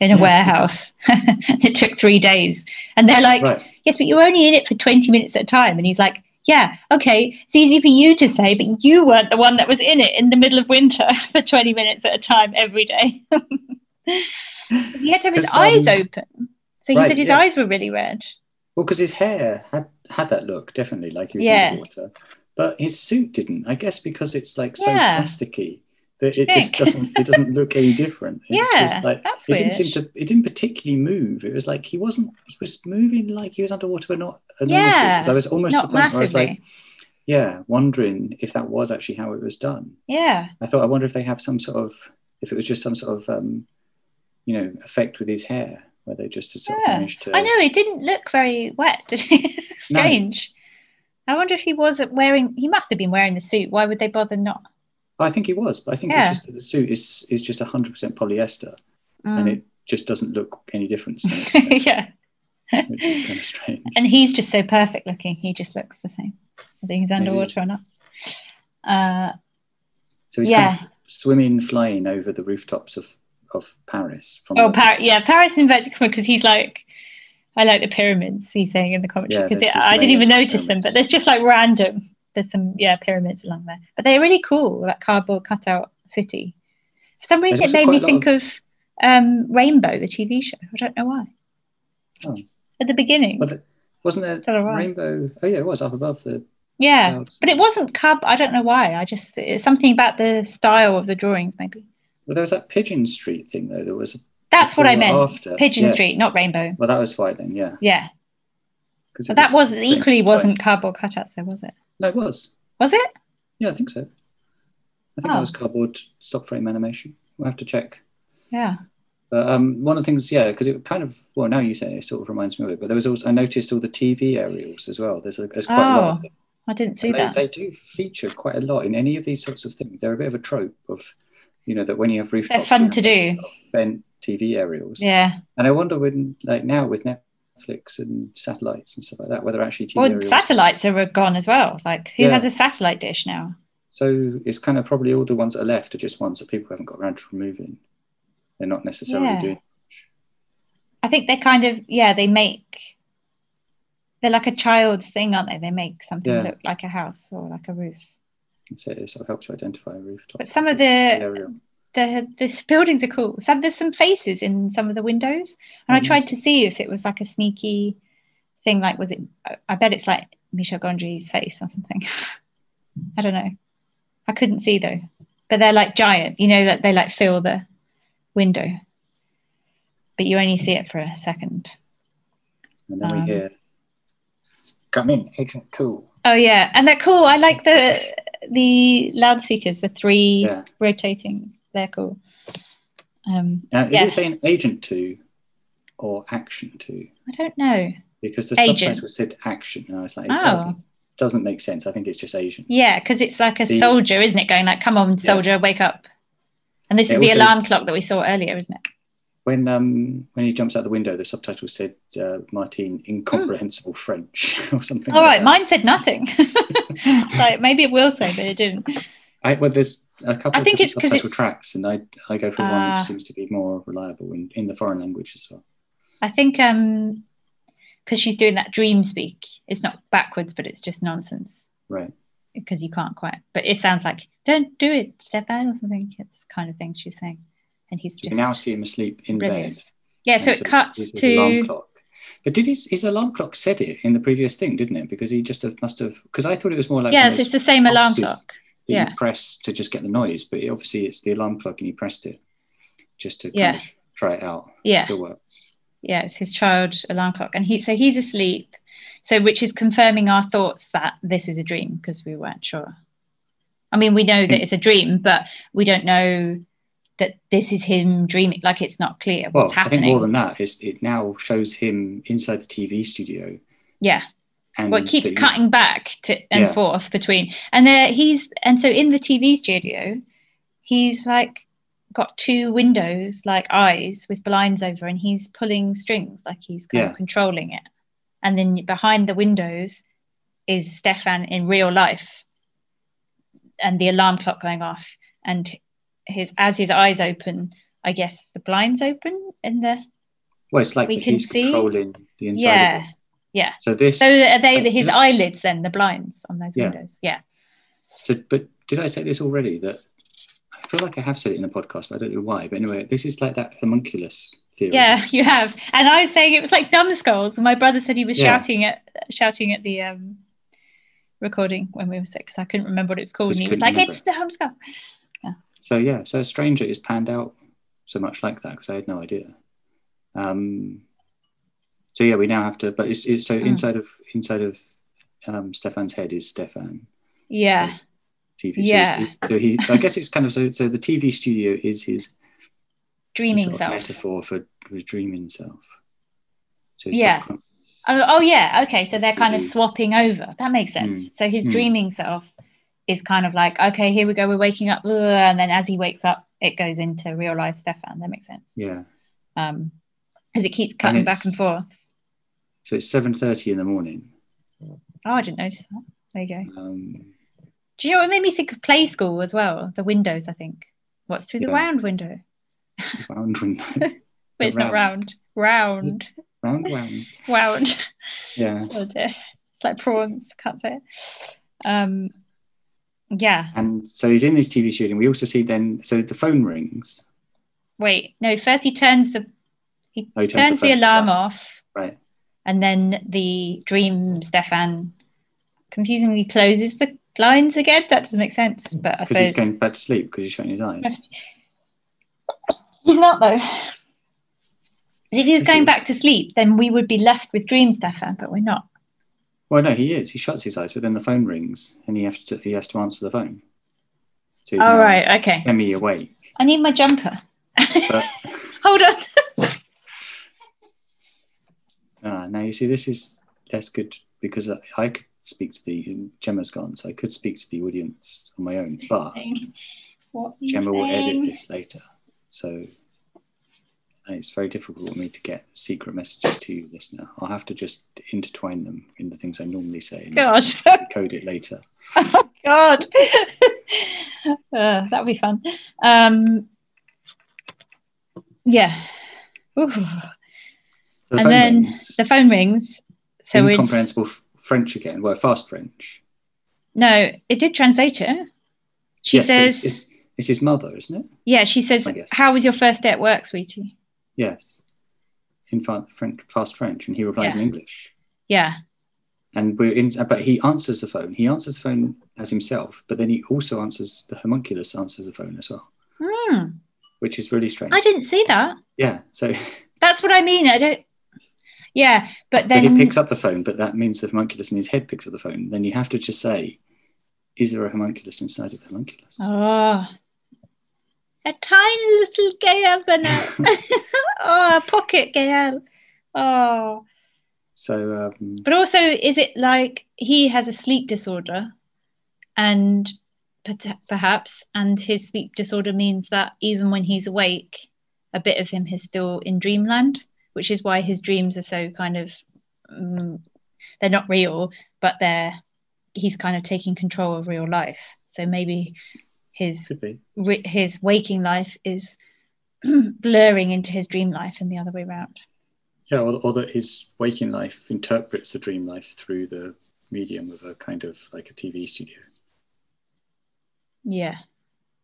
in a Yes, warehouse. it took three days, and they're like, Right. yes, but you're only in it for twenty minutes at a time. And he's like, yeah, okay, it's easy for you to say, but you weren't the one that was in it in the middle of winter for twenty minutes at a time every day. he had to have his eyes um, open. So he right, said his yeah. eyes were really red. Well, because his hair had had that look definitely, like he was Yeah. underwater, but his suit didn't. I guess because it's like so Yeah. plasticky that it just doesn't it doesn't look any different. It's Yeah, just like that's it didn't seem to it didn't particularly move. It was like he wasn't he was moving like he was underwater, but not enormously. Yeah, so I was almost to Not the point where I was like, yeah, wondering if that was actually how it was done. yeah. I thought I wonder if they have some sort of if it was just some sort of um, you know effect with his hair where they just had sort Yeah. managed to I know it didn't look very wet, did it? Strange. I wonder if he wasn't wearing he must have been wearing the suit. Why would they bother not? I think he was, but I think Yeah. it's just that the suit is is just hundred percent polyester, and Mm. it just doesn't look any different, yeah. which is kind of strange. And he's just so perfect looking. He just looks the same, whether he's underwater or not. Uh, So he's yeah. kind of swimming, flying over the rooftops of of Paris. From oh, the- Par- yeah, Paris inverted comma because he's like, I like the pyramids. He's saying in the commentary because just I didn't even notice them, but there's just like random. There's some yeah pyramids along there, but they're really cool. That cardboard cutout city. For some reason, it made me think lot of um, Rainbow, the TV show. I don't know why. Oh. At the beginning, Well, the- wasn't there Is that all right? rainbow? Oh yeah, it was up above the yeah, clouds. but it wasn't cub. I don't know why. I just it's something about the style of the drawings, maybe. Well, there was that Pigeon Street thing though. There was That's what I meant. After. Pigeon Yes. Street, not Rainbow. Well, that was why then, yeah. Yeah, but that was the same equally wasn't cardboard cutouts, though, was it? No, it was. Was it? Yeah, I think so. I think Oh. that was cardboard stop frame animation. We'll have to check. Yeah. But um, one of the things, yeah, because it kind of, well, now you say it, it sort of reminds me of it. But there was also, I noticed all the TV aerials as well. There's, a, there's quite a lot of Oh, them. I didn't see They, that. they do feature quite a lot in any of these sorts of things. They're a bit of a trope of, you know, that when you have rooftops, fun you have to do. Bent TV aerials. Yeah. And I wonder when, like now with Netflix and satellites and stuff like that, whether actually TV Well, aerials. satellites are gone as well. Like, who Yeah. has a satellite dish now? So it's kind of probably all the ones that are left are just ones that people haven't got around to removing. They're not necessarily Yeah. doing. I think they kind of, yeah, they make, they're like a child's thing, aren't they? They make something Yeah. look like a house or like a roof. So it helps you identify a rooftop. But some of the, the, the buildings are cool. Some, there's some faces in some of the windows. And I Oh, tried nice. to see if it was like a sneaky thing. Like, was it, I- I bet it's like Michel Gondry's face or something. I don't know. I couldn't see though. But they're like giant, you know, that they like fill the window. But you only see it for a second. And then um, we hear, "Come in, Agent Two. Oh yeah, and they're cool. I like the the loudspeakers, the three Yeah. rotating. They're cool. Um, Now, is Yeah. it saying Agent Two or Action Two? I don't know. Because the Agent. subtitle said Action, and I was like, it Oh. doesn't doesn't make sense. I think it's just Asian. Yeah, because it's like a The- soldier, isn't it? Going like, "Come on, Yeah. soldier, wake up!" And this It is the also- alarm clock that we saw earlier, isn't it? When um when he jumps out the window, the subtitle said uh, Martine incomprehensible French or something. All like right, that. mine said nothing. like maybe it will say, but it didn't. I, well, there's a couple I of think it's 'cause subtitle it's- tracks, and I I go for one Ah. which seems to be more reliable in, in the foreign language as well. I think um because she's doing that dream speak. It's not backwards, but it's just nonsense Right. because you can't quite. But it sounds like "Don't do it, Stefan" or something. It's the kind of thing she's saying, and he's So just you can now see him asleep in brilliant. bed. Yeah, so and it cuts to clock. But did his, his alarm clock said it in the previous thing, didn't it? Because he just have, must have. Because I thought it was more like yes, it's the same alarm clock. yeah. you press to just get the noise, but it, obviously it's the alarm clock, and he pressed it just to kind Yeah. of try it out. Yeah. it still works. yeah, it's his child alarm clock, and he so he's asleep. So which is confirming our thoughts that this is a dream because we weren't sure. I mean, we know that it's a dream, but we don't know that this is him dreaming. Like it's not clear what's Well, what's I think more than that is it now shows him inside the TV studio, yeah, and well, it keeps cutting back to and Yeah. forth between, and there he's and so in the TV studio, he's like got two windows like eyes with blinds over, and he's pulling strings like he's kind Yeah. of controlling it. And then behind the windows is Stefan in real life, and the alarm clock going off, and his as his eyes open, I guess the blinds open in the Well, it's like We can he's see- controlling the inside yeah of it. yeah. So this. So are they uh, his I- eyelids then the blinds on those Yeah. windows? Yeah. So, but did I say this already? That I feel like I have said it in the podcast, but I don't know why. But anyway, this is like that homunculus theory. Yeah, you have. And I was saying it was like dumb numbskulls. My brother said he was Yeah. shouting at shouting at the um recording when we were sick because I couldn't remember what it was called. Just And he was like, remember "It's the numbskull." So yeah, so Stranger is panned out so much like that because I had no idea. Um, so yeah, we now have to. But it's, it's so Mm. inside of inside of um, Stefan's head is Stefan. Yeah, So TV. So, Yeah. he's- so he, I guess it's kind of so. So the TV studio is his dreaming sort of self. metaphor for, for his dreaming self. So Yeah. Oh, oh yeah, okay. So they're kind of swapping over. That makes sense. Mm. So his Mm. dreaming self is kind of like, okay, here we go. We're waking up, and then as he wakes up, it goes into real life Stefan. That makes sense. yeah. Um, because it keeps cutting back and forth. So it's seven thirty in the morning. Oh, I didn't notice that. There you go. Um, Do you know what made me think of play school as well? The windows, I think. What's through the round window? round, round, But it's not round. Round. round, round. Round. Yeah. Oh dear. It's like prawns. Can't say it. Um, yeah. And so he's in this TV studio. We also see then, so the phone rings. Wait. No. First, he turns the he Oh, he turns, turns the, the alarm right. off, Right. and then the dream Stefan confusingly closes the blinds again. That doesn't make sense. But I Because he's going back to sleep because he's shutting his eyes. he's not though. If he was going back to sleep, then we would be left with dream Stefan, but we're not. Well, no, he is. He shuts his eyes, but then the phone rings and he has to, he has to answer the phone. So he's All now right. Okay. semi awake. I need my jumper. But Hold on. uh, now you see, this is less good because I, I could speak to the Gemma's gone, so I could speak to the audience on my own, but What are you Gemma will edit this later. So it's very difficult for me to get secret messages to you, listener. I'll have to just intertwine them in the things I normally say and God. code it later. Oh God. uh, that'd be fun. Um, yeah. Ooh. The And then rings. the phone rings. So incomprehensible f- French again. Well, fast French. no, it did translate it. She yes, says, it's, it's, it's his mother, isn't it? yeah, she says, how was your first day at work, sweetie? Yes. In French, fast French, and he replies Yeah. in English. Yeah. And we're in, but he answers the phone. He answers the phone as himself, but then he also answers the homunculus answers the phone as well, Hmm. which is really strange. I didn't see that. Yeah. So That's what I mean. I don't. Yeah, but then But he picks up the phone, but that means the homunculus in his head picks up the phone. Then you have to just say, is there a homunculus inside of the homunculus? Oh, a tiny little Gael banana. oh, a pocket Gael. Oh, So, um, but also, is it like he has a sleep disorder, and perhaps, and his sleep disorder means that even when he's awake, a bit of him is still in dreamland, which is why his dreams are so kind of, um, they're not real, but they're he's kind of taking control of real life. So maybe his ri- his waking life is blurring into his dream life and the other way around. Yeah, or, or that his waking life interprets the dream life through the medium of a kind of like a TV studio. Yeah.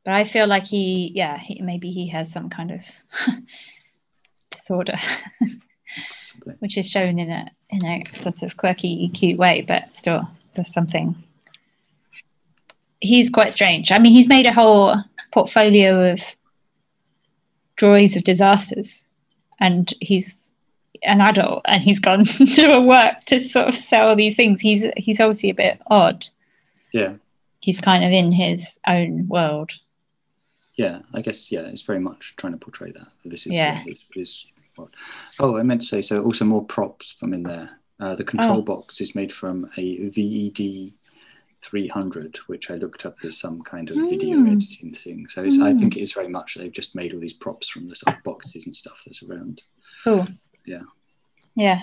But I feel like he, yeah, he, maybe he has some kind of disorder, which is shown in a in a sort of quirky, cute way, but still, there's something. He's quite strange. I mean, he's made a whole portfolio of drawings of disasters, and he's an adult, and he's gone to a work to sort of sell these things. He's he's obviously a bit odd. Yeah. He's kind of in his own world. Yeah, I guess yeah, it's very much trying to portray that. This is Yeah. his, his what? Oh, I meant to say so. Also, more props from in there. Uh, the control Oh. box is made from a VED 300, which I looked up as some kind of video Mm. editing thing. So it's, I Mm. think it is very much they've just made all these props from the sort of boxes and stuff that's around. Cool. Yeah. Yeah.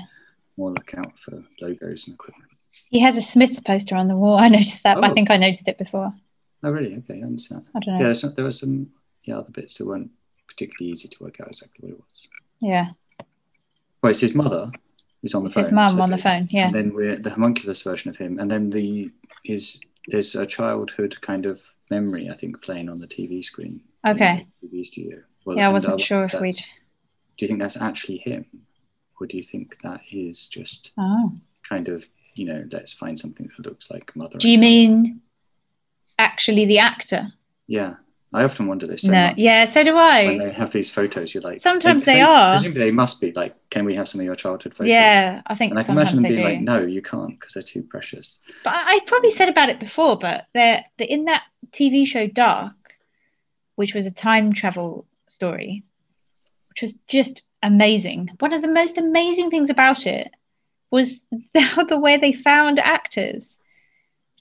More look out for logos and equipment. He has a Smiths poster on the wall. I noticed that, but I Oh. think I noticed it before. Oh, really? Okay, I understand. I don't know. Yeah, some, there were some yeah other bits that weren't particularly easy to work out exactly what it was. Yeah. Well, it's his mother is on the phone. his mum on the phone. Yeah. And then we're the homunculus version of him, and then the his there's a childhood kind of memory I think playing on the TV screen. Okay. TV studio. Well, Yeah, I wasn't sure if we'd. Do you think that's actually him, or do you think that is just Oh. kind of you know let's find something that looks like mother? Do you child? mean actually the actor? Yeah, I often wonder this. So no. much. Yeah, so do I. When they have these photos, you're like. Sometimes they so- are. Presumably they must be like, can we have some of your childhood photos? Yeah, I think And I can imagine them being do. like, no, you can't because they're too precious. But I, I probably said about it before, but they're, they're in that TV show Dark, which was a time travel story, which was just amazing. One of the most amazing things about it was the, the way they found actors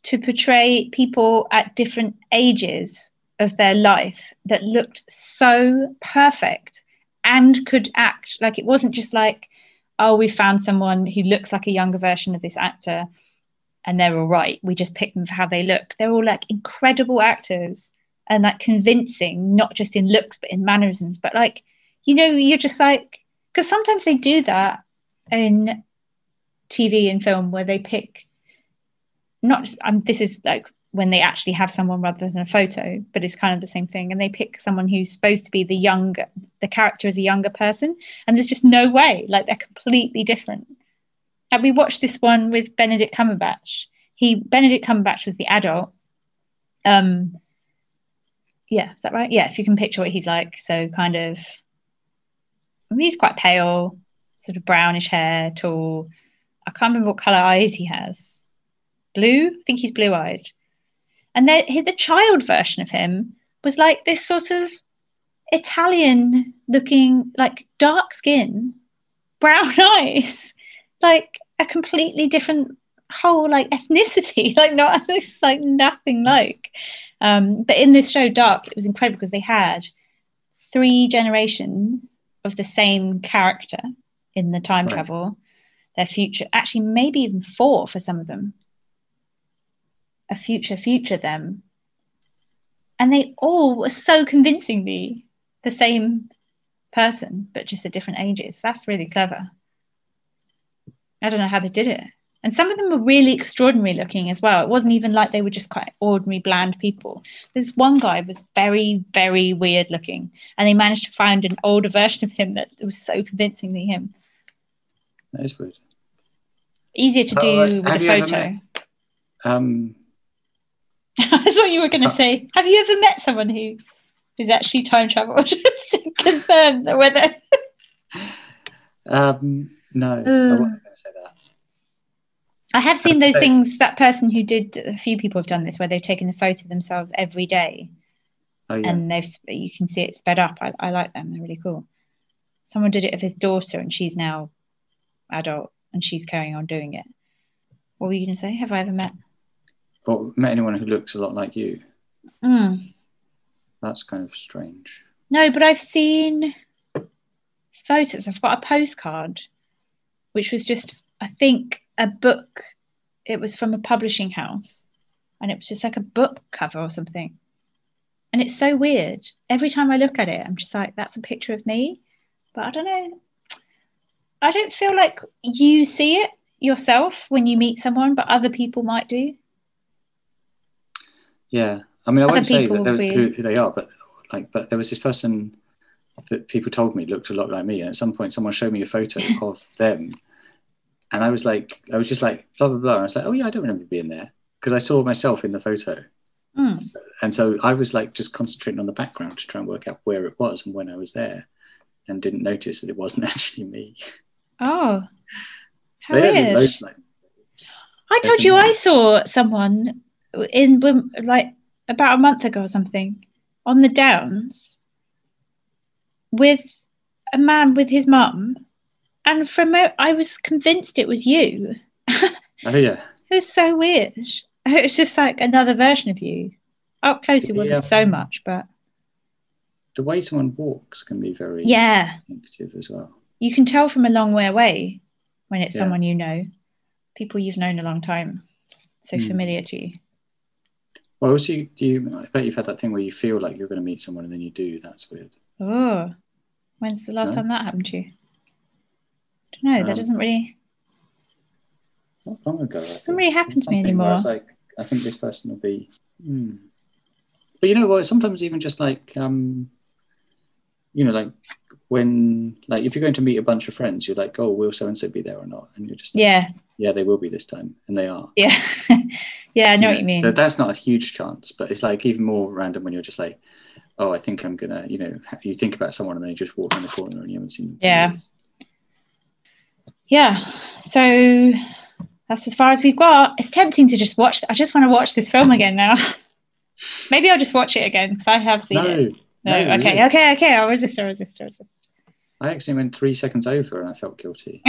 to portray people at different ages of their life that looked so perfect and could act. Like it wasn't just like oh we found someone who looks like a younger version of this actor and they're all right. We just picked them for how they look. They're all like incredible actors and like convincing not just in looks but in mannerisms. But like you know you're just like because sometimes they do that in tv and film where they pick not just, um, this is like when they actually have someone rather than a photo but it's kind of the same thing. And they pick someone who's supposed to be the younger the character is a younger person. And there's just no way like they're completely different. And we watched this one with benedict cumberbatch. He benedict cumberbatch was the adult. Um yeah is that right? Yeah if you can picture what he's like. So kind of I mean, he's quite pale sort of brownish hair tall. I can't remember what color eyes he has. Blue? I think he's blue eyed and then the child version of him was like this sort of Italian looking, like dark skin, brown eyes, like a completely different whole like ethnicity, like not it's like nothing like. Um, but in this show, Dark, it was incredible because they had three generations of the same character in the time Right. travel, their future, actually, maybe even four for some of them a future future them. And they all were so convincingly the same person but just at different ages. That's really clever. I don't know how they did it. And some of them were really extraordinary looking as well. It wasn't even like they were just quite ordinary bland people. There's one guy was very very weird looking. And they managed to find an older version of him that was so convincingly him. That is weird. easier to do uh, with a photo. met- Um, I thought you were going to Uh, say, have you ever met someone who is actually time traveled? Just to confirm that whether. um, no, I wasn't going to say that. I have seen those So- things. That person who did, a few people have done this, where they've taken a photo of themselves every day, Oh yeah, and they've you can see it sped up. I, I like them; they're really cool. Someone did it of his daughter, and she's now adult, and she's carrying on doing it. What were you going to say? Have I ever met? Or met anyone who looks a lot like you. Mm. That's kind of strange. No, but I've seen photos. I've got a postcard, which was just, I think, a book. It was from a publishing house, and it was just like a book cover or something. And it's so weird. Every time I look at it, I'm just like, that's a picture of me. But I don't know. I don't feel like you see it yourself when you meet someone, but other people might do. Yeah, I mean, I Other won't say that there was, who, who they are, but like, but there was this person that people told me looked a lot like me, and at some point, someone showed me a photo of them, and I was like, I was just like, blah blah blah, and I was like, oh yeah, I don't remember being there because I saw myself in the photo, Hmm. and so I was like just concentrating on the background to try and work out where it was and when I was there, and didn't notice that it wasn't actually me. Oh, how weird. like I told you I saw someone in like about a month ago or something on the downs with a man with his mum, and from I was convinced it was you. Oh yeah, It was so weird. It was just like another version of you. Up close, it wasn't Yeah. so much, but The way someone walks can be very yeah, distinctive as well. you can tell from a long way away when it's Yeah. someone you know, people you've known a long time, so Hmm. familiar to you. Well, also, do you, I bet you've had that thing where you feel like you're going to meet someone and then you do. That's weird. Oh, when's the last No? time that happened to you? I don't know. that Um, doesn't really. Not long ago. I Doesn't think. really happen to me Something where I was anymore. like, I think this person will be. Hmm. But you know what? Sometimes even just like, um, you know, like when, like, if you're going to meet a bunch of friends, you're like, oh, will so and so be there or not? And you're just, like, Yeah, yeah, they will be this time, and they are. yeah, yeah. I know what you mean. So that's not a huge chance, but it's like even more random when you're just like, oh, I think I'm gonna, you know, you think about someone and they just walk in the corner and you haven't seen them. Yeah. years. yeah. So that's as far as we've got. It's tempting to just watch. I just want to watch this film again now. Maybe I'll just watch it again because I have seen No, it. No, no, okay, resist. okay, okay. I'll resist. I'll resist. I'll resist. I actually went three seconds over and I felt guilty.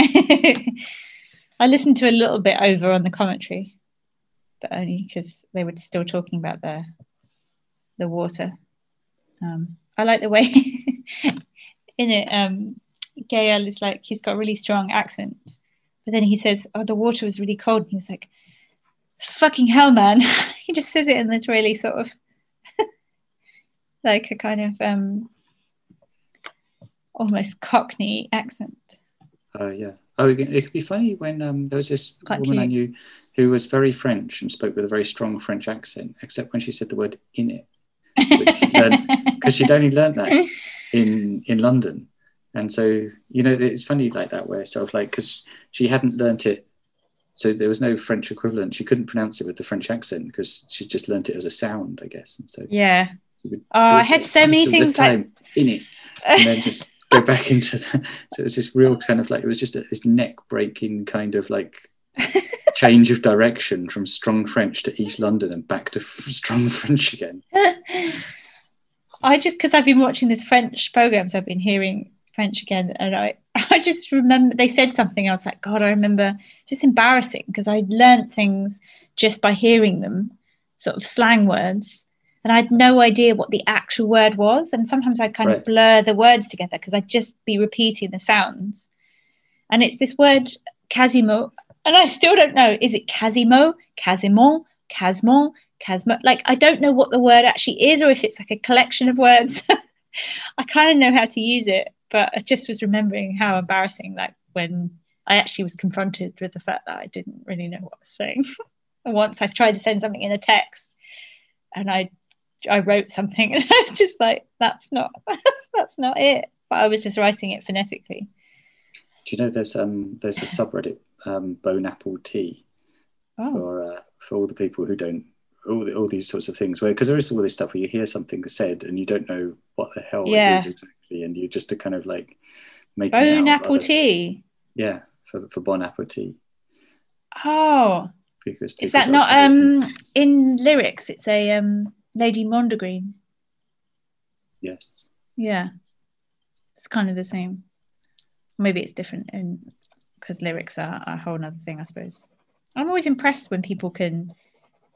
I listened to a little bit over on the commentary, but only because they were still talking about the the water. Um, I like the way in it. Um, Gael is like he's got a really strong accent, but then he says, "Oh, the water was really cold." And he was like, "Fucking hell, man!" he just says it in this really sort of like a kind of um, almost Cockney accent. Oh yeah. Oh, it, could be funny when um, there was this Quite woman I knew who was very French and spoke with a very strong French accent, except when she said the word "in it," Which she'd because she'd only learned that in in London, and so you know it's funny like that where sort of like because she hadn't learnt it, so there was no French equivalent. She couldn't pronounce it with the French accent because she just learnt it as a sound, I guess. And so yeah. Oh, I had so many things like in it, and then just go back into the. So it was this real kind of like it was just a, this neck breaking kind of like change of direction from strong French to East London and back to f- strong French again. I just because I've been watching this French programs, I've been hearing French again, and I I just remember they said something. I was like, God, I remember just embarrassing because I learned things just by hearing them, sort of slang words, and I had no idea what the actual word was. And sometimes I'd kind Right. of blur the words together because I'd just be repeating the sounds. And it's this word Casimo, and I still don't know. Is it Casimo, Casimon, Casmon, Casmo? Like I don't know what the word actually is, or if it's like a collection of words. I kind of know how to use it, but I just was remembering how embarrassing, like when I actually was confronted with the fact that I didn't really know what I was saying. once I tried to send something in a text, and I I wrote something, and I was just like, that's not that's not it. But I was just writing it phonetically. Do you know there's um there's a subreddit um bone apple tea Oh, for uh, for all the people who don't all the, all these sorts of things where because there is all this stuff where you hear something said and you don't know what the hell Yeah. it is exactly and you're just to kind of like make bone apple rather- tea. yeah for for bon apple tea Oh, because is that not say it can- um in lyrics? It's a um Lady Mondegreen. yes Yeah, it's kind of the same. Maybe it's different in because lyrics are a whole other thing, I suppose. I'm always impressed when people can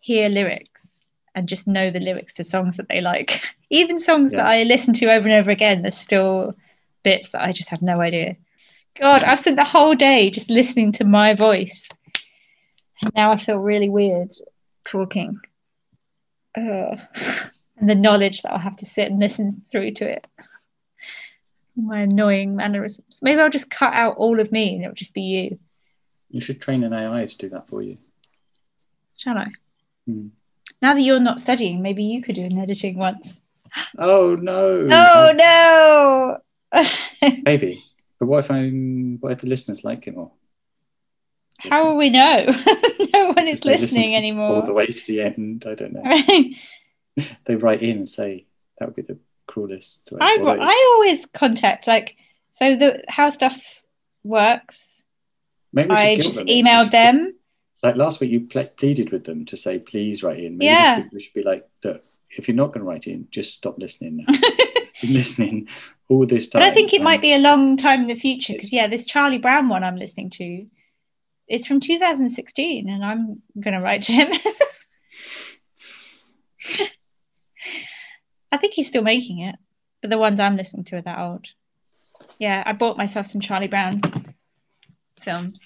hear lyrics and just know the lyrics to songs that they like. Even songs that I listen to over and over again, there's still bits that I just have no idea. God, I've spent the whole day just listening to my voice, and now I feel really weird talking. And the knowledge that I'll have to sit and listen through to it my annoying mannerisms. Maybe I'll just cut out all of me and it'll just be you. you should train an AI to do that for you Shall I? Hmm. Now that you're not studying, maybe you could do an editing once. oh no Oh no! maybe but what if I'm what if the listeners like it more How will we know? no one is listening to all the way to the end I don't know they write in and say that would be the cruelest way. I Although- I always contact like so the how stuff works. maybe we should I just them emailed them. Like last week, you ple- pleaded with them to say, "Please write in." Maybe Yeah. we should be like, "Look, if you're not going to write in, just stop listening now. Listening all this time." But I think it might be a long time in the future because yeah, this Charlie Brown one I'm listening to, it's from 2016 and I'm going to write to him. I think he's still making it, but the ones I'm listening to are that old. Yeah, I bought myself some Charlie Brown films.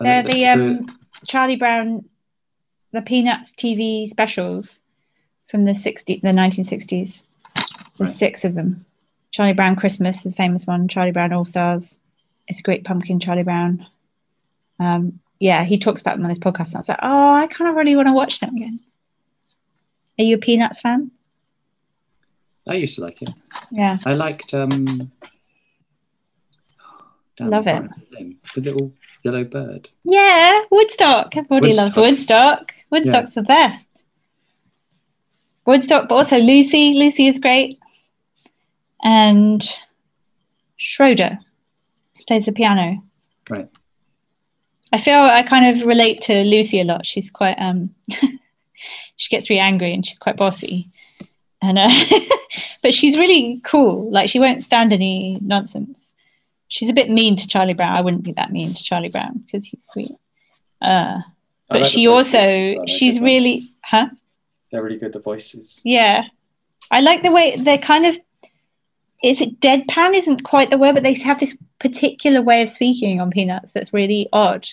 They're the, um, Charlie Brown, the Peanuts TV specials from the 60, the 1960s. There's right. six of them. Charlie Brown Christmas, the famous one. Charlie Brown All Stars. It's a Great Pumpkin, Charlie Brown. Um, yeah, he talks about them on his podcast. And I was like, oh, I kind of really want to watch them again. Are you a Peanuts fan? I used to like it. Yeah, I liked um damn, Love it. the name. The little yellow bird. yeah. Woodstock. Everybody loves Woodstock. Woodstock. Woodstock's the best. Woodstock, but also Lucy. Lucy is great. And Schroeder plays the piano. Right. I feel I kind of relate to Lucy a lot. She's quite um she gets really angry and she's quite bossy. And uh, but she's really cool. Like she won't stand any nonsense. She's a bit mean to Charlie Brown. I wouldn't be that mean to Charlie Brown because he's sweet. Uh but like she also she's really huh? They're really good. The voices. Yeah. I like the way they're kind of is it deadpan isn't quite the word, but they have this particular way of speaking on Peanuts that's really odd.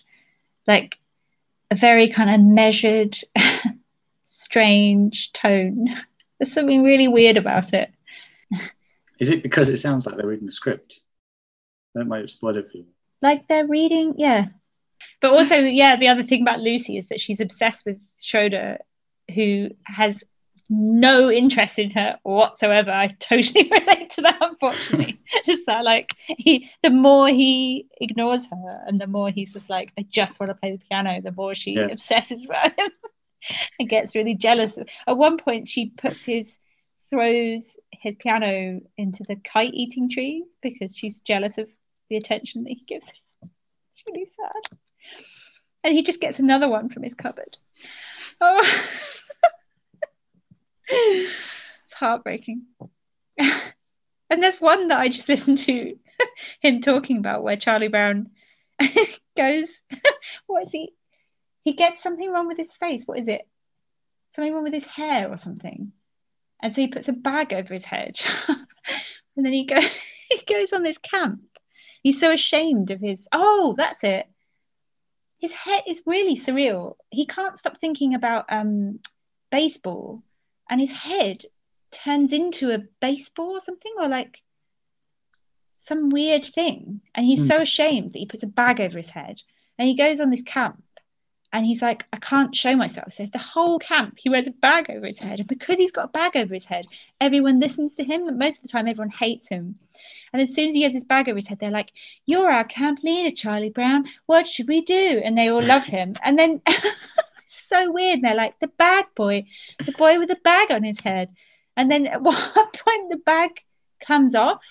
Like a very kind of measured, strange tone. There's something really weird about it. Is it because it sounds like they're reading the script? That might spoil it for you. Like they're reading, yeah. But also, yeah, the other thing about Lucy is that she's obsessed with Schroeder, who has no interest in her whatsoever. I totally relate to that, unfortunately. just that, like, he, the more he ignores her and the more he's just like, I just want to play the piano, the more she Yeah. obsesses about him and gets really jealous. At one point, she puts his, throws his piano into the kite eating tree because she's jealous of the attention that he gives. Her. It's really sad. And he just gets another one from his cupboard. Oh. It's heartbreaking. and there's one that I just listened to him talking about where Charlie Brown goes, what is he? He gets something wrong with his face. What is it? Something wrong with his hair or something. And so he puts a bag over his head. and then he goes he goes on this camp. He's so ashamed of his oh, that's it. His head is really surreal. He can't stop thinking about um baseball and his head turns into a baseball or something or like some weird thing. And he's Hmm. so ashamed that he puts a bag over his head and he goes on this camp and he's like i can't show myself. So the whole camp he wears a bag over his head and because he's got a bag over his head everyone listens to him but most of the time everyone hates him. And as soon as he has his bag over his head they're like you're our camp leader charlie brown. What should we do? And they all love him. And then so weird and they're like the bag boy the boy with the bag on his head. And then at one point the bag comes off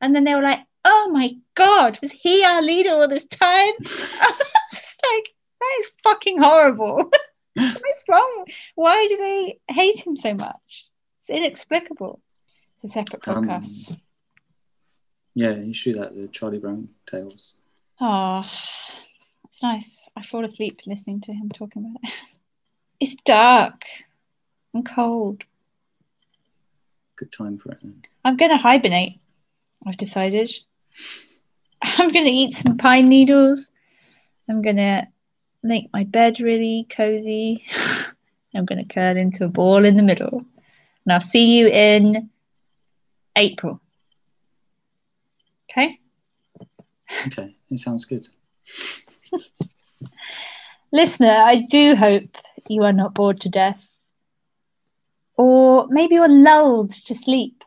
and then they were like oh my god was he our leader all this time? I was just like that is fucking horrible. What's wrong? Why do they hate him so much? It's inexplicable. It's a separate Um, podcast. Yeah, you should that. The Charlie Brown tales. oh it's nice i fall asleep listening to him talking about it it's dark and cold Good time for it. Then. I'm going to hibernate. I've decided. I'm going to eat some pine needles. I'm going to make my bed really cozy. I'm going to curl into a ball in the middle. And I'll see you in April. Okay? Okay, it sounds good. Listener, I do hope you are not bored to death. Or maybe you're lulled to sleep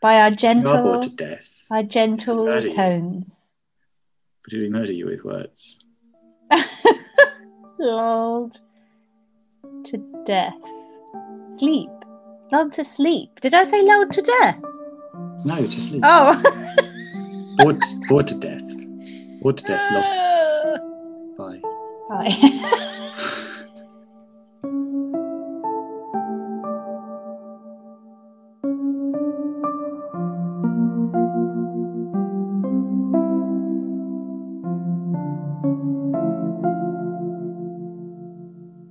by our gentle, bored to death. our gentle Murder you. tones. But do we murder you with words? lulled to death. Sleep. Lulled to sleep. Did I say lulled to death? No, to sleep. Oh. Bored, bored to death. Bored to death. Lost. Bye.